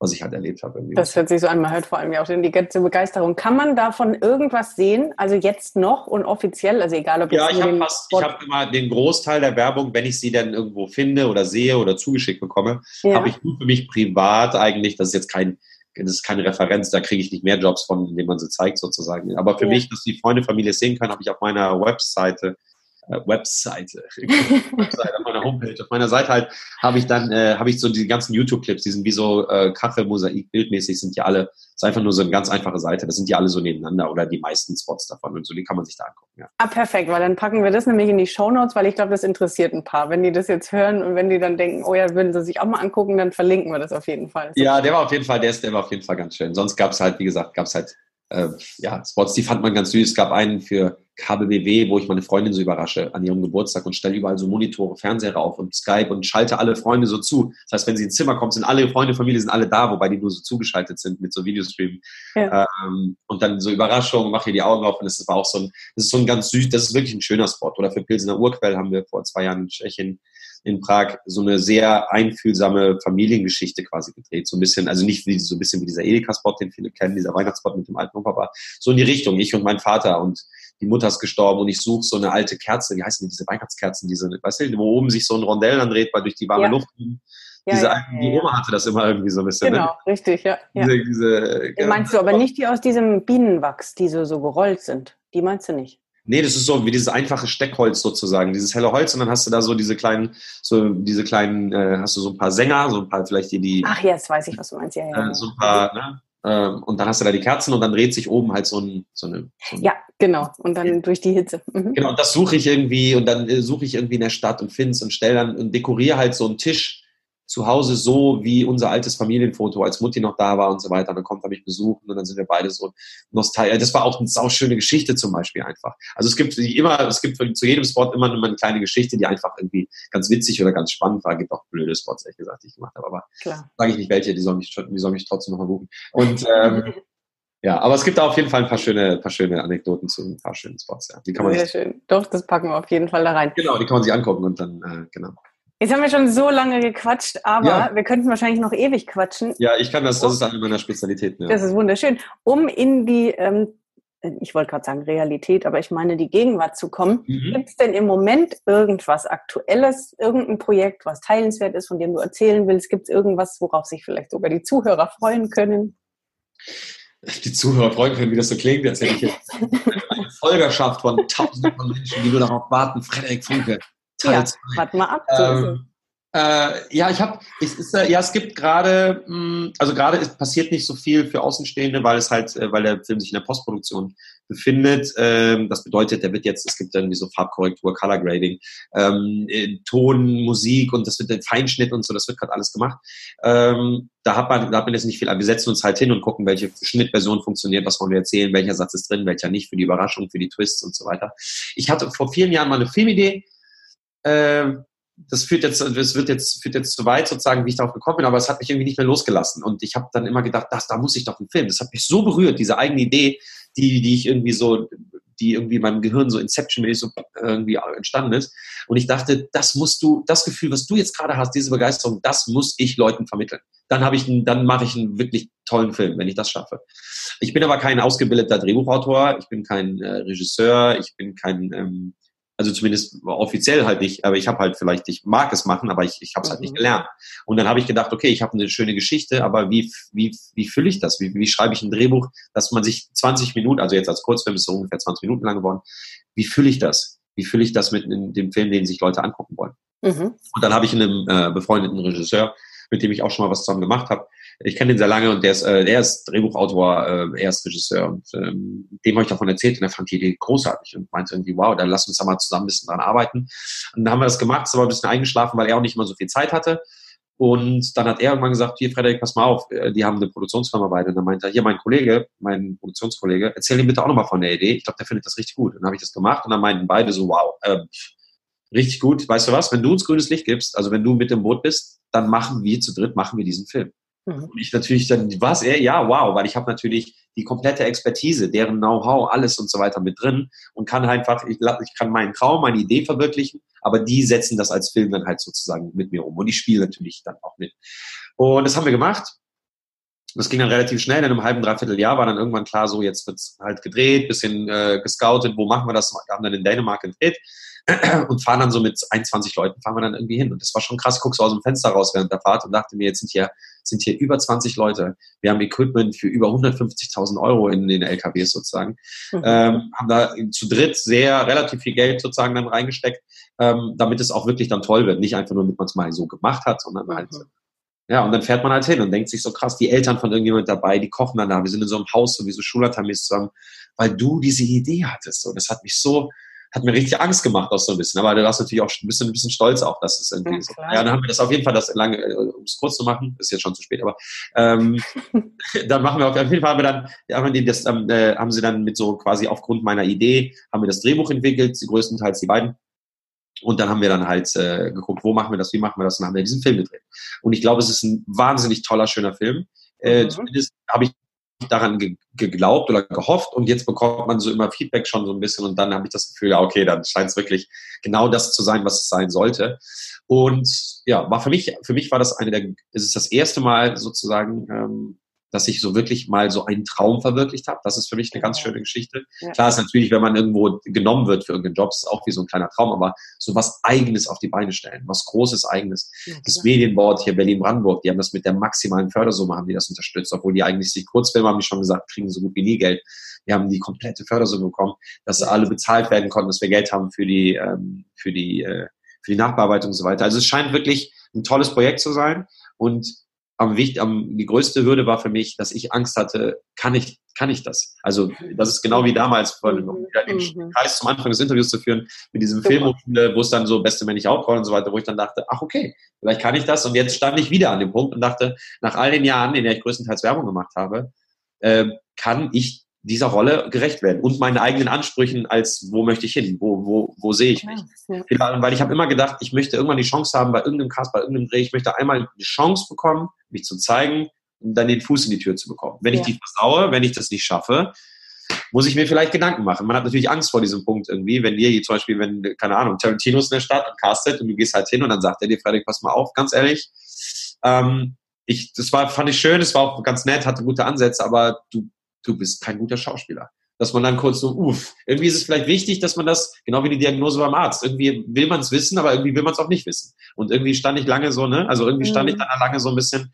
was ich halt erlebt habe. Irgendwie. Das hört sich so an, man hört vor allem ja auch die ganze Begeisterung. Kann man davon irgendwas sehen, also jetzt noch und offiziell, also egal ob jetzt Ja, ich habe fast, ich habe immer den Großteil der Werbung, wenn ich sie dann irgendwo finde oder sehe oder zugeschickt bekomme, ja. habe ich nur für mich privat eigentlich, das ist jetzt kein, das ist keine Referenz, da kriege ich nicht mehr Jobs von, indem man sie zeigt sozusagen. Aber für ja. mich, dass die Freunde, Familie sehen können, habe ich auf meiner Webseite Webseite, Webseite auf meiner Homepage, auf meiner Seite halt habe ich dann äh, habe ich so die ganzen YouTube-Clips, die sind wie so äh, Kachelmosaik bildmäßig sind die alle, ist einfach nur so eine ganz einfache Seite, das sind die alle so nebeneinander oder die meisten Spots davon und so, die kann man sich da angucken. Ja. Ah, perfekt, weil dann packen wir das nämlich in die Show Notes, weil ich glaube, das interessiert ein paar. Wenn die das jetzt hören und wenn die dann denken, oh ja, würden sie sich auch mal angucken, dann verlinken wir das auf jeden Fall. Ja, der war auf jeden Fall, der ist, der war auf jeden Fall ganz schön. Sonst gab es halt, wie gesagt, gab es halt äh, ja, Spots, die fand man ganz süß. Es gab einen für KBBW, wo ich meine Freundin so überrasche an ihrem Geburtstag und stelle überall so Monitore, Fernseher auf und Skype und schalte alle Freunde so zu. Das heißt, wenn sie ins Zimmer kommt, sind alle Freunde, Familie sind alle da, wobei die nur so zugeschaltet sind mit so Videostream. Ja. Ähm, und dann so Überraschungen, mache hier die Augen auf und das war auch so ein, das ist so ein ganz süß, das ist wirklich ein schöner Spot. Oder für Pilsener Urquell haben wir vor zwei Jahren in Tschechien in Prag so eine sehr einfühlsame Familiengeschichte quasi gedreht. So ein bisschen, also nicht wie, so ein bisschen wie dieser Edeka-Spot, den viele kennen, dieser Weihnachtsspot mit dem alten Opa, aber so in die Richtung, ich und mein Vater und die Mutter ist gestorben und ich suche so eine alte Kerze, wie heißen die, diese Weihnachtskerzen, diese, weißt du, wo oben sich so ein Rondell dann dreht, weil durch die warme ja. Luft. Ja, diese ja, alten, die Oma hatte das immer irgendwie so ein bisschen. Ne? Genau, ne? richtig, ja. Diese, diese, meinst du aber nicht die aus diesem Bienenwachs, die so, so gerollt sind? Die meinst du nicht? Nee, das ist so wie dieses einfache Steckholz sozusagen, dieses helle Holz und dann hast du da so diese kleinen, so diese kleinen, äh, hast du so ein paar Sänger, so ein paar vielleicht die, die Ach jetzt weiß ich, was du meinst, ja, ja. Äh, so ein paar, ne? Ähm, und dann hast du da die Kerzen und dann dreht sich oben halt so ein, so eine. So ein ja, genau. Und dann durch die Hitze. Mhm. Genau, und das suche ich irgendwie und dann äh, suche ich irgendwie in der Stadt und finde es und stelle dann und dekoriere halt so einen Tisch zu Hause so wie unser altes Familienfoto, als Mutti noch da war und so weiter. dann kommt er mich besuchen und dann sind wir beide so nostalgisch. Das war auch eine sauschöne Geschichte zum Beispiel einfach. Also es gibt immer, es gibt zu jedem Spot immer eine kleine Geschichte, die einfach irgendwie ganz witzig oder ganz spannend war. Es gibt auch blöde Spots, ehrlich gesagt, die ich gemacht habe. Aber sage ich nicht welche, die sollen mich, die sollen mich trotzdem nochmal buchen. Und ähm, ja, aber es gibt da auf jeden Fall ein paar schöne, paar schöne Anekdoten zu ein paar schönen Spots. Ja. Die kann man Sehr sich, schön. Doch, das packen wir auf jeden Fall da rein. Genau, die kann man sich angucken und dann, äh, genau. Jetzt haben wir schon so lange gequatscht, aber ja. wir könnten wahrscheinlich noch ewig quatschen. Ja, ich kann das, das ist eine meiner Spezialitäten. Ja. Das ist wunderschön. Um in die, ähm, ich wollte gerade sagen Realität, aber ich meine die Gegenwart zu kommen. Mhm. Gibt es denn im Moment irgendwas Aktuelles, irgendein Projekt, was teilenswert ist, von dem du erzählen willst? Gibt es irgendwas, worauf sich vielleicht sogar die Zuhörer freuen können? Die Zuhörer freuen können, wie das so klingt, als hätte ich jetzt eine Folgerschaft von tausenden von Menschen, die nur darauf warten, Frederik Funke Teil ja, warte mal ab. Ähm, äh, ja, ich habe, es ist, äh, ja, es gibt gerade, hm, also gerade passiert nicht so viel für Außenstehende, weil es halt, äh, weil der Film sich in der Postproduktion befindet. Ähm, das bedeutet, der wird jetzt, es gibt dann wie so Farbkorrektur, Color Grading, ähm, äh, Ton, Musik und das wird der Feinschnitt und so, das wird gerade alles gemacht. Ähm, da hat man, da hat man jetzt nicht viel, aber wir setzen uns halt hin und gucken, welche Schnittversion funktioniert, was wollen wir erzählen, welcher Satz ist drin, welcher nicht, für die Überraschung, für die Twists und so weiter. Ich hatte vor vielen Jahren mal eine Filmidee, äh, das führt jetzt, das wird jetzt, führt jetzt zu weit sozusagen, wie ich darauf gekommen bin, aber es hat mich irgendwie nicht mehr losgelassen. Und ich habe dann immer gedacht, das, da muss ich doch einen Film. Das hat mich so berührt, diese eigene Idee, die, die ich irgendwie so, die irgendwie in meinem Gehirn so Inception-mäßig so irgendwie entstanden ist. Und ich dachte, das musst du, das Gefühl, was du jetzt gerade hast, diese Begeisterung, das muss ich Leuten vermitteln. Dann habe ich, dann mache ich einen wirklich tollen Film, wenn ich das schaffe. Ich bin aber kein ausgebildeter Drehbuchautor, ich bin kein äh, Regisseur, ich bin kein ähm, also zumindest offiziell halt nicht, aber ich habe halt vielleicht, ich mag es machen, aber ich, ich habe es halt nicht mhm. gelernt. Und dann habe ich gedacht, okay, ich habe eine schöne Geschichte, aber wie, wie, wie fülle ich das? Wie, wie schreibe ich ein Drehbuch, dass man sich 20 Minuten, also jetzt als Kurzfilm ist es so ungefähr 20 Minuten lang geworden, wie fülle ich das? Wie fülle ich das mit in dem Film, den sich Leute angucken wollen? Mhm. Und dann habe ich einen äh, befreundeten Regisseur, mit dem ich auch schon mal was zusammen gemacht habe, ich kenne den sehr lange und der ist, äh, der ist Drehbuchautor, äh, er ist Regisseur und ähm, dem habe ich davon erzählt und er fand die Idee großartig und meinte irgendwie, wow, dann lass uns da mal zusammen ein bisschen dran arbeiten. Und dann haben wir das gemacht, ist aber ein bisschen eingeschlafen, weil er auch nicht mal so viel Zeit hatte. Und dann hat er irgendwann gesagt, hier Frederik, pass mal auf, äh, die haben eine Produktionsfirma beide. Und dann meinte er, hier mein Kollege, mein Produktionskollege, erzähl ihm bitte auch nochmal von der Idee. Ich glaube, der findet das richtig gut. Und dann habe ich das gemacht und dann meinten beide so, wow, äh, richtig gut. Weißt du was, wenn du uns grünes Licht gibst, also wenn du mit dem Boot bist, dann machen wir zu dritt, machen wir diesen Film. Mhm. Und ich natürlich dann, was? Ja, wow, weil ich habe natürlich die komplette Expertise, deren Know-how, alles und so weiter mit drin und kann einfach, ich, ich kann meinen Traum, meine Idee verwirklichen, aber die setzen das als Film dann halt sozusagen mit mir um und ich spiele natürlich dann auch mit. Und das haben wir gemacht. Das ging dann relativ schnell, in einem halben, dreiviertel Jahr war dann irgendwann klar, so jetzt wird's halt gedreht, bisschen äh, gescoutet, wo machen wir das? Wir haben dann in Dänemark gedreht und fahren dann so mit 21 Leuten, fahren wir dann irgendwie hin. Und das war schon krass, guckst so aus dem Fenster raus während der Fahrt und dachte mir, jetzt sind hier, sind hier über 20 Leute. Wir haben Equipment für über 150.000 Euro in den LKWs sozusagen. Mhm. Ähm, haben da zu dritt sehr relativ viel Geld sozusagen dann reingesteckt, ähm, damit es auch wirklich dann toll wird. Nicht einfach nur, damit man es mal so gemacht hat, sondern mhm. halt ja, und dann fährt man halt hin und denkt sich so krass, die Eltern von irgendjemand dabei, die kochen dann da. Wir sind in so einem Haus, so wie so Schulatamis zusammen, weil du diese Idee hattest. Und das hat mich so, hat mir richtig Angst gemacht auch so ein bisschen. Aber du warst natürlich auch ein bisschen, ein bisschen stolz auch, dass es irgendwie ja, so. Ja, dann haben wir das auf jeden Fall, das lange, äh, um es kurz zu machen, ist jetzt schon zu spät, aber ähm, dann machen wir auf jeden Fall haben wir dann, haben, die das, äh, haben sie dann mit so quasi aufgrund meiner Idee, haben wir das Drehbuch entwickelt, größtenteils die beiden. Und dann haben wir dann halt äh, geguckt, wo machen wir das, wie machen wir das, und dann haben wir diesen Film gedreht. Und ich glaube, es ist ein wahnsinnig toller, schöner Film. Äh, mhm. Zumindest habe ich daran ge geglaubt oder gehofft und jetzt bekommt man so immer Feedback schon so ein bisschen und dann habe ich das Gefühl, ja, okay, dann scheint es wirklich genau das zu sein, was es sein sollte. Und ja, war für mich, für mich war das eine der, es ist das erste Mal sozusagen, ähm, dass ich so wirklich mal so einen Traum verwirklicht habe. Das ist für mich eine ganz schöne Geschichte. Ja. Klar ist natürlich, wenn man irgendwo genommen wird für irgendeinen Job, ist auch wie so ein kleiner Traum, aber so was Eigenes auf die Beine stellen, was Großes Eigenes. Ja, das Medienboard hier Berlin-Brandenburg, die haben das mit der maximalen Fördersumme, haben die das unterstützt, obwohl die eigentlich die Kurzfilme, haben die schon gesagt, kriegen so gut wie nie Geld. Wir haben die komplette Fördersumme bekommen, dass alle bezahlt werden konnten, dass wir Geld haben für die, ähm, für die, äh, für die Nachbearbeitung und so weiter. Also es scheint wirklich ein tolles Projekt zu sein und am wichtig, am, die größte Hürde war für mich, dass ich Angst hatte, kann ich, kann ich das? Also, das ist genau wie damals, um den mhm. Kreis zum Anfang des Interviews zu führen, mit diesem Film, wo es dann so beste männliche Hauptrolle und so weiter, wo ich dann dachte, ach, okay, vielleicht kann ich das. Und jetzt stand ich wieder an dem Punkt und dachte, nach all den Jahren, in der ich größtenteils Werbung gemacht habe, äh, kann ich dieser Rolle gerecht werden und meinen eigenen Ansprüchen als wo möchte ich hin, wo, wo, wo sehe ich mich. Ja. Weil ich habe immer gedacht, ich möchte irgendwann die Chance haben bei irgendeinem Cast, bei irgendeinem Dreh, ich möchte einmal die Chance bekommen, mich zu zeigen und dann den Fuß in die Tür zu bekommen. Wenn ja. ich die versaue, wenn ich das nicht schaffe, muss ich mir vielleicht Gedanken machen. Man hat natürlich Angst vor diesem Punkt irgendwie, wenn dir hier zum Beispiel, wenn, keine Ahnung, Tarantino ist in der Stadt und castet und du gehst halt hin und dann sagt er dir, Frederik, pass mal auf, ganz ehrlich, ähm, ich, das war, fand ich schön, es war auch ganz nett, hatte gute Ansätze, aber du du bist kein guter Schauspieler. Dass man dann kurz so, uff, irgendwie ist es vielleicht wichtig, dass man das, genau wie die Diagnose beim Arzt, irgendwie will man es wissen, aber irgendwie will man es auch nicht wissen. Und irgendwie stand ich lange so, ne, also irgendwie stand ich mhm. dann lange so ein bisschen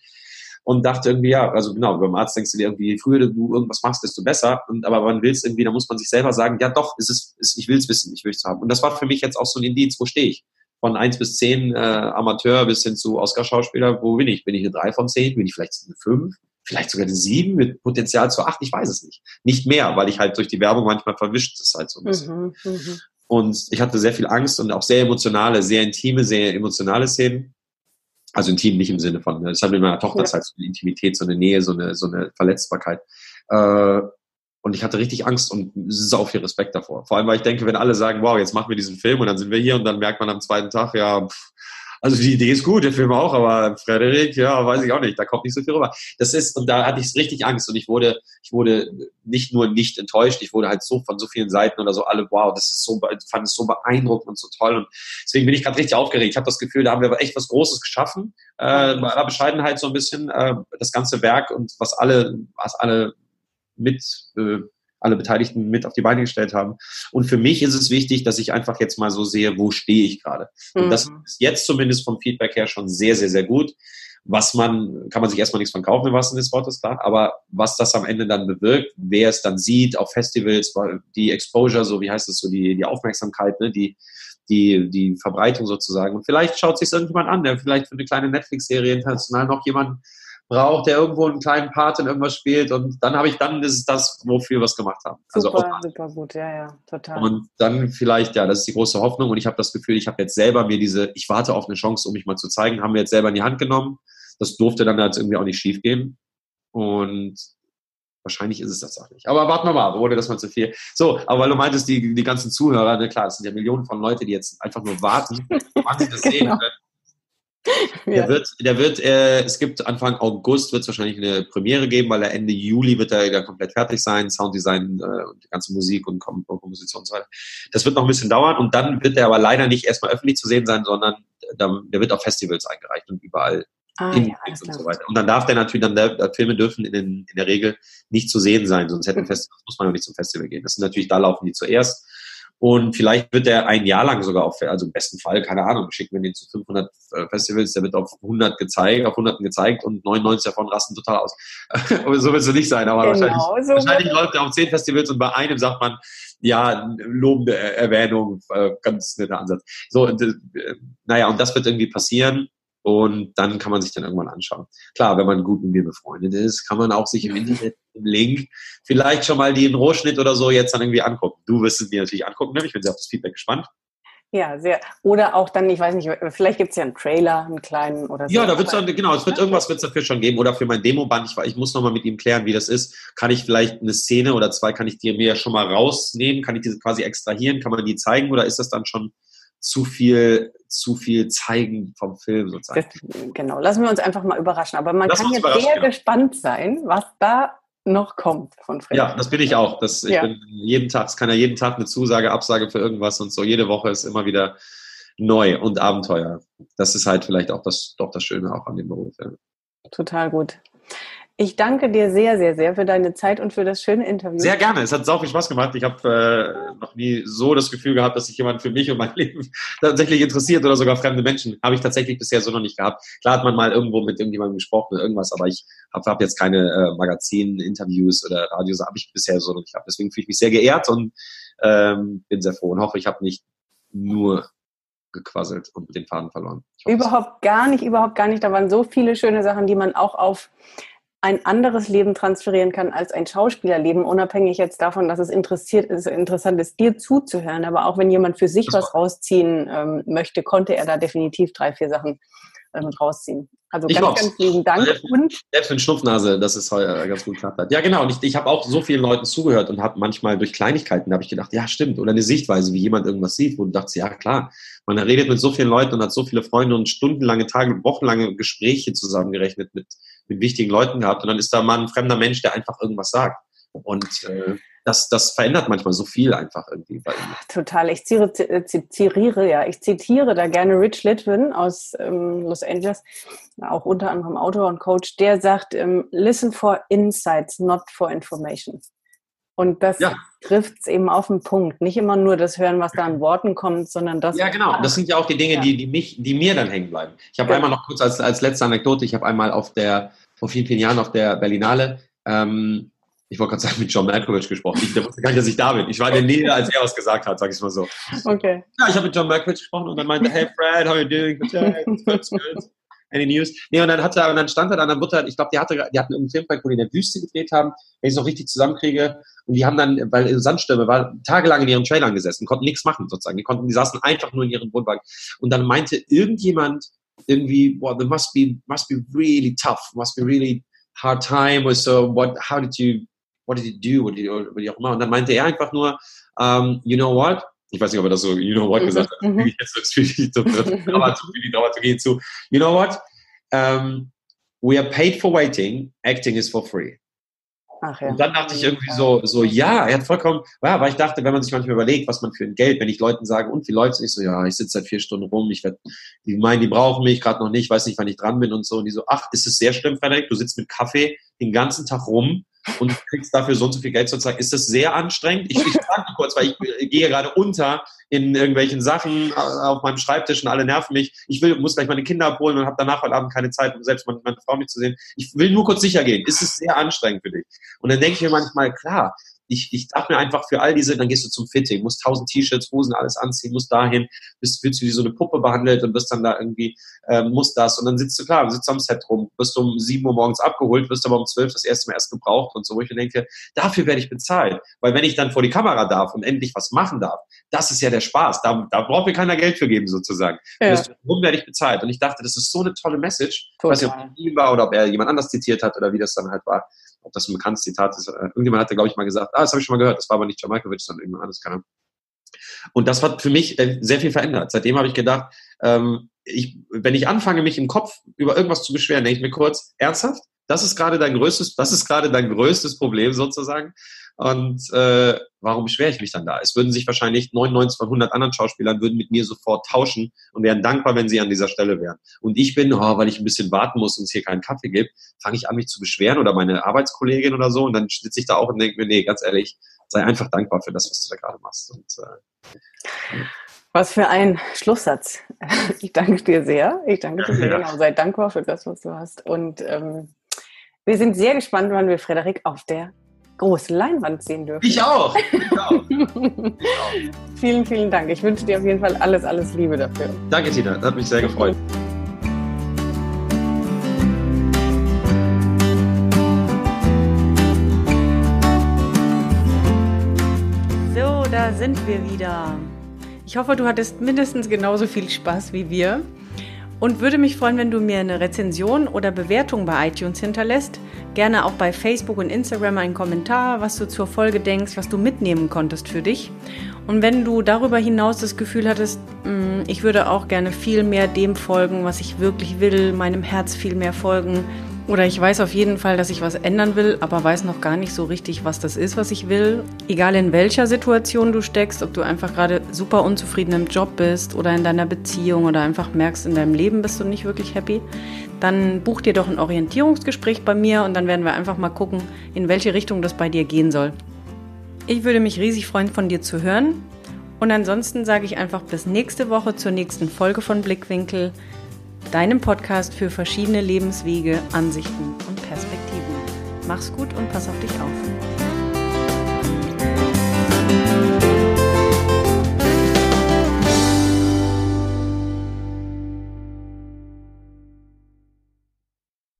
und dachte irgendwie, ja, also genau, beim Arzt denkst du dir irgendwie, früher du irgendwas machst, desto besser. Und aber man will es irgendwie, da muss man sich selber sagen, ja doch, ist es, ist, ich will es wissen, ich will es haben. Und das war für mich jetzt auch so ein Indiz, wo stehe ich? Von eins bis zehn äh, Amateur bis hin zu Oscar-Schauspieler, wo bin ich? Bin ich eine drei von zehn? Bin ich vielleicht eine fünf? Vielleicht sogar eine sieben mit Potenzial zu acht, ich weiß es nicht. Nicht mehr, weil ich halt durch die Werbung manchmal verwischt ist halt so ein bisschen. Mhm, mh. Und ich hatte sehr viel Angst und auch sehr emotionale, sehr intime, sehr emotionale Szenen. Also intim nicht im Sinne von, das hat mit meiner Tochter ja. halt so eine Intimität, so eine Nähe, so eine, so eine Verletzbarkeit. Äh, und ich hatte richtig Angst und sau viel Respekt davor. Vor allem, weil ich denke, wenn alle sagen, wow, jetzt machen wir diesen Film und dann sind wir hier und dann merkt man am zweiten Tag, ja, pff, also die Idee ist gut, der Film auch, aber Frederik, ja, weiß ich auch nicht, da kommt nicht so viel rüber. Das ist, und da hatte ich richtig Angst und ich wurde, ich wurde nicht nur nicht enttäuscht, ich wurde halt so von so vielen Seiten oder so alle, wow, das ist so, fand es so beeindruckend und so toll und deswegen bin ich gerade richtig aufgeregt. Ich habe das Gefühl, da haben wir echt was Großes geschaffen, äh, bei aller Bescheidenheit so ein bisschen, äh, das ganze Werk und was alle, was alle mit äh, alle Beteiligten mit auf die Beine gestellt haben. Und für mich ist es wichtig, dass ich einfach jetzt mal so sehe, wo stehe ich gerade. Mhm. Und das mhm. ist jetzt zumindest vom Feedback her schon sehr, sehr, sehr gut. Was man, kann man sich erstmal nichts von kaufen, im wahrsten des Wortes, klar. Aber was das am Ende dann bewirkt, wer es dann sieht auf Festivals, die Exposure, so wie heißt es so, die, die Aufmerksamkeit, ne, die, die, die Verbreitung sozusagen. Und vielleicht schaut sich irgendjemand an, der vielleicht für eine kleine Netflix-Serie international noch jemanden braucht, der irgendwo einen kleinen Part in irgendwas spielt und dann habe ich, dann ist es das, wofür wir was gemacht haben. Also super, also super gut, ja, ja, total. Und dann vielleicht, ja, das ist die große Hoffnung und ich habe das Gefühl, ich habe jetzt selber mir diese, ich warte auf eine Chance, um mich mal zu zeigen, haben wir jetzt selber in die Hand genommen. Das durfte dann jetzt irgendwie auch nicht schief gehen und Wahrscheinlich ist es das auch nicht. Aber warten wir mal, wurde das mal zu viel. So, aber weil du meintest, die, die ganzen Zuhörer, ne, klar, es sind ja Millionen von Leuten, die jetzt einfach nur warten, wann sie das sehen genau. können. Der ja. wird, der wird äh, es gibt Anfang August wird es wahrscheinlich eine Premiere geben, weil er Ende Juli wird er wieder komplett fertig sein, Sounddesign äh, und die ganze Musik und Kom Komposition und so weiter. Das wird noch ein bisschen dauern und dann wird er aber leider nicht erstmal öffentlich zu sehen sein, sondern der, der wird auf Festivals eingereicht und überall Ah, ja, und so weiter. Und dann darf der natürlich, dann der, Filme dürfen in, den, in der Regel nicht zu sehen sein, sonst hätten mhm. Festivals, muss man ja nicht zum Festival gehen. Das sind natürlich, da laufen die zuerst. Und vielleicht wird der ein Jahr lang sogar auf, also im besten Fall, keine Ahnung, schicken wir den zu 500 äh, Festivals, der wird auf 100 gezeigt, auf 100 gezeigt und 99 davon rasten total aus. so wird es nicht sein, aber genau, wahrscheinlich, so wahrscheinlich läuft er auf 10 Festivals und bei einem sagt man, ja, lobende Erwähnung, äh, ganz netter Ansatz. So, und, äh, naja, und das wird irgendwie passieren. Und dann kann man sich dann irgendwann anschauen. Klar, wenn man gut mit mir befreundet ist, kann man auch sich im Internet im Link vielleicht schon mal den Rohschnitt oder so jetzt dann irgendwie angucken. Du wirst es mir natürlich angucken, ne? ich bin sehr auf das Feedback gespannt. Ja, sehr. Oder auch dann, ich weiß nicht, vielleicht gibt es ja einen Trailer, einen kleinen oder so. Ja, da wird es dann, genau, es wird irgendwas wird's dafür schon geben. Oder für mein Demoband, ich, ich muss nochmal mit ihm klären, wie das ist. Kann ich vielleicht eine Szene oder zwei, kann ich dir mir schon mal rausnehmen? Kann ich diese quasi extrahieren? Kann man die zeigen? Oder ist das dann schon zu viel, zu viel zeigen vom Film sozusagen? Das, genau, lassen wir uns einfach mal überraschen. Aber man Lass kann jetzt sehr genau. gespannt sein, was da noch kommt von Fred. Ja, das bin ich auch. Das, ich ja. bin jeden Tag, es kann ja jeden Tag eine Zusage, Absage für irgendwas und so. Jede Woche ist immer wieder neu und Abenteuer. Das ist halt vielleicht auch das, doch das Schöne auch an dem Beruf. Ja. Total gut. Ich danke dir sehr, sehr, sehr für deine Zeit und für das schöne Interview. Sehr gerne. Es hat sau viel Spaß gemacht. Ich habe äh, noch nie so das Gefühl gehabt, dass sich jemand für mich und mein Leben tatsächlich interessiert oder sogar fremde Menschen. Habe ich tatsächlich bisher so noch nicht gehabt. Klar hat man mal irgendwo mit irgendjemandem gesprochen oder irgendwas, aber ich habe hab jetzt keine äh, Magazin-Interviews oder Radios, habe ich bisher so noch nicht gehabt. Deswegen fühle ich mich sehr geehrt und ähm, bin sehr froh und hoffe, ich habe nicht nur gequasselt und den Faden verloren. Überhaupt gar nicht, überhaupt gar nicht. Da waren so viele schöne Sachen, die man auch auf ein anderes Leben transferieren kann als ein Schauspielerleben, unabhängig jetzt davon, dass es interessiert ist, interessant ist, dir zuzuhören. Aber auch wenn jemand für sich was rausziehen ähm, möchte, konnte er da definitiv drei, vier Sachen ähm, rausziehen. Also ich ganz, ganz lieben Dank. Selbst, und selbst mit Schnupfnase, dass es heute ganz gut geklappt hat. Ja, genau. Und ich, ich habe auch so vielen Leuten zugehört und habe manchmal durch Kleinigkeiten, da habe ich gedacht, ja, stimmt. Oder eine Sichtweise, wie jemand irgendwas sieht, wo du dachtest, ja, klar. Man redet mit so vielen Leuten und hat so viele Freunde und stundenlange Tage, wochenlange Gespräche zusammengerechnet mit, mit wichtigen Leuten gehabt. Und dann ist da mal ein fremder Mensch, der einfach irgendwas sagt. Und äh, das, das verändert manchmal so viel einfach irgendwie bei ihm. Total. Ich zitiere, zitiere, ja, ich zitiere da gerne Rich Litwin aus ähm, Los Angeles, auch unter anderem Autor und Coach, der sagt, ähm, listen for insights, not for information. Und das ja. trifft es eben auf den Punkt. Nicht immer nur das Hören, was da an Worten kommt, sondern das. Ja, genau. Das sind ja auch die Dinge, ja. die, die, mich, die mir dann hängen bleiben. Ich habe ja. einmal noch kurz als, als letzte Anekdote, ich habe einmal auf der, vor vielen, vielen Jahren auf der Berlinale ähm, ich wollte gerade sagen, mit John Malkovich gesprochen. Ich, der wusste gar nicht, dass ich da bin. Ich war in der Nähe, als er was gesagt hat, sag ich mal so. Okay. Ja, ich habe mit John Malkovich gesprochen und dann meinte, hey Fred, how are you doing? Yeah, it's good. Any news? Nee, und dann hat er, und dann stand er da, dann wurde er, ich glaube, die hatte, die hatten einen Filmprojekt, wo die in der Wüste gedreht haben, wenn ich es noch richtig zusammenkriege. Und die haben dann, weil Sandstürme war, tagelang in ihren Trailern gesessen, konnten nichts machen sozusagen. Die konnten, die saßen einfach nur in ihren Wohnwagen. Und dann meinte irgendjemand irgendwie, wow, that must be, must be really tough, must be really hard time or so. What, how did you what did he do, what did he, wie auch immer. Und dann meinte er einfach nur, um, you know what? Ich weiß nicht, ob er das so, you know what mhm. gesagt hat. Mhm. Jetzt für die Dramaturgie zu. You know what? Um, we are paid for waiting, acting is for free. Ach, ja. Und dann dachte ich irgendwie so, so, ja, er hat vollkommen, ja, weil ich dachte, wenn man sich manchmal überlegt, was man für ein Geld, wenn ich Leuten sage, und wie läuft's? Ich so, ja, ich sitze seit vier Stunden rum, ich werde, die meinen, die brauchen mich gerade noch nicht, weiß nicht, wann ich dran bin und so. Und die so, ach, ist es sehr schlimm, Frederik, du sitzt mit Kaffee den ganzen Tag rum und kriegst dafür so und so viel Geld sozusagen. Ist das sehr anstrengend? Ich, ich frage kurz, weil ich gehe gerade unter in irgendwelchen Sachen auf meinem Schreibtisch und alle nerven mich. Ich will, muss gleich meine Kinder abholen und habe danach heute Abend keine Zeit, um selbst meine, meine Frau mitzusehen. Ich will nur kurz sicher gehen. Ist es sehr anstrengend für dich? Und dann denke ich mir manchmal, klar, ich, ich dachte mir einfach für all diese, dann gehst du zum Fitting, musst tausend T-Shirts, Hosen, alles anziehen, musst dahin, bist, wirst du wie so eine Puppe behandelt und wirst dann da irgendwie, äh, musst das und dann sitzt du klar, sitzt am Set rum, wirst um sieben Uhr morgens abgeholt, wirst aber um zwölf das erste Mal erst gebraucht und so, wo ich mir denke, dafür werde ich bezahlt. Weil wenn ich dann vor die Kamera darf und endlich was machen darf, das ist ja der Spaß. Da, da braucht mir keiner Geld für geben, sozusagen. Ja. Warum werde ich bezahlt? Und ich dachte, das ist so eine tolle Message. Total. Ich weiß nicht, ob war oder ob er jemand anders zitiert hat oder wie das dann halt war ob das ein bekanntes Zitat ist. Äh, irgendjemand hatte, glaube ich, mal gesagt, ah, das habe ich schon mal gehört, das war aber nicht Jamaikovic, sondern irgendjemand anderes, keine Und das hat für mich äh, sehr viel verändert. Seitdem habe ich gedacht, ähm, ich, wenn ich anfange, mich im Kopf über irgendwas zu beschweren, denke ich mir kurz, ernsthaft? Das ist gerade dein größtes, das ist gerade dein größtes Problem sozusagen. Und äh, warum beschwere ich mich dann da? Es würden sich wahrscheinlich 99 von 100 anderen Schauspielern würden mit mir sofort tauschen und wären dankbar, wenn sie an dieser Stelle wären. Und ich bin, oh, weil ich ein bisschen warten muss und es hier keinen Kaffee gibt, fange ich an, mich zu beschweren oder meine Arbeitskollegin oder so und dann sitze ich da auch und denke mir, nee, ganz ehrlich, sei einfach dankbar für das, was du da gerade machst. Und, äh, was für ein Schlusssatz. Ich danke dir sehr. Ich danke dir sehr. Ja. Genau, sei dankbar für das, was du hast. Und ähm, wir sind sehr gespannt, wann wir Frederik auf der große Leinwand sehen dürfen. Ich auch. ich auch. vielen, vielen Dank. Ich wünsche dir auf jeden Fall alles, alles Liebe dafür. Danke, Tina. Das hat mich sehr gefreut. So, da sind wir wieder. Ich hoffe, du hattest mindestens genauso viel Spaß wie wir und würde mich freuen, wenn du mir eine Rezension oder Bewertung bei iTunes hinterlässt. Gerne auch bei Facebook und Instagram einen Kommentar, was du zur Folge denkst, was du mitnehmen konntest für dich. Und wenn du darüber hinaus das Gefühl hattest, mm, ich würde auch gerne viel mehr dem folgen, was ich wirklich will, meinem Herz viel mehr folgen, oder ich weiß auf jeden Fall, dass ich was ändern will, aber weiß noch gar nicht so richtig, was das ist, was ich will. Egal in welcher Situation du steckst, ob du einfach gerade super unzufrieden im Job bist oder in deiner Beziehung oder einfach merkst, in deinem Leben bist du nicht wirklich happy, dann buch dir doch ein Orientierungsgespräch bei mir und dann werden wir einfach mal gucken, in welche Richtung das bei dir gehen soll. Ich würde mich riesig freuen, von dir zu hören. Und ansonsten sage ich einfach bis nächste Woche zur nächsten Folge von Blickwinkel deinem Podcast für verschiedene Lebenswege, Ansichten und Perspektiven. Mach's gut und pass auf dich auf.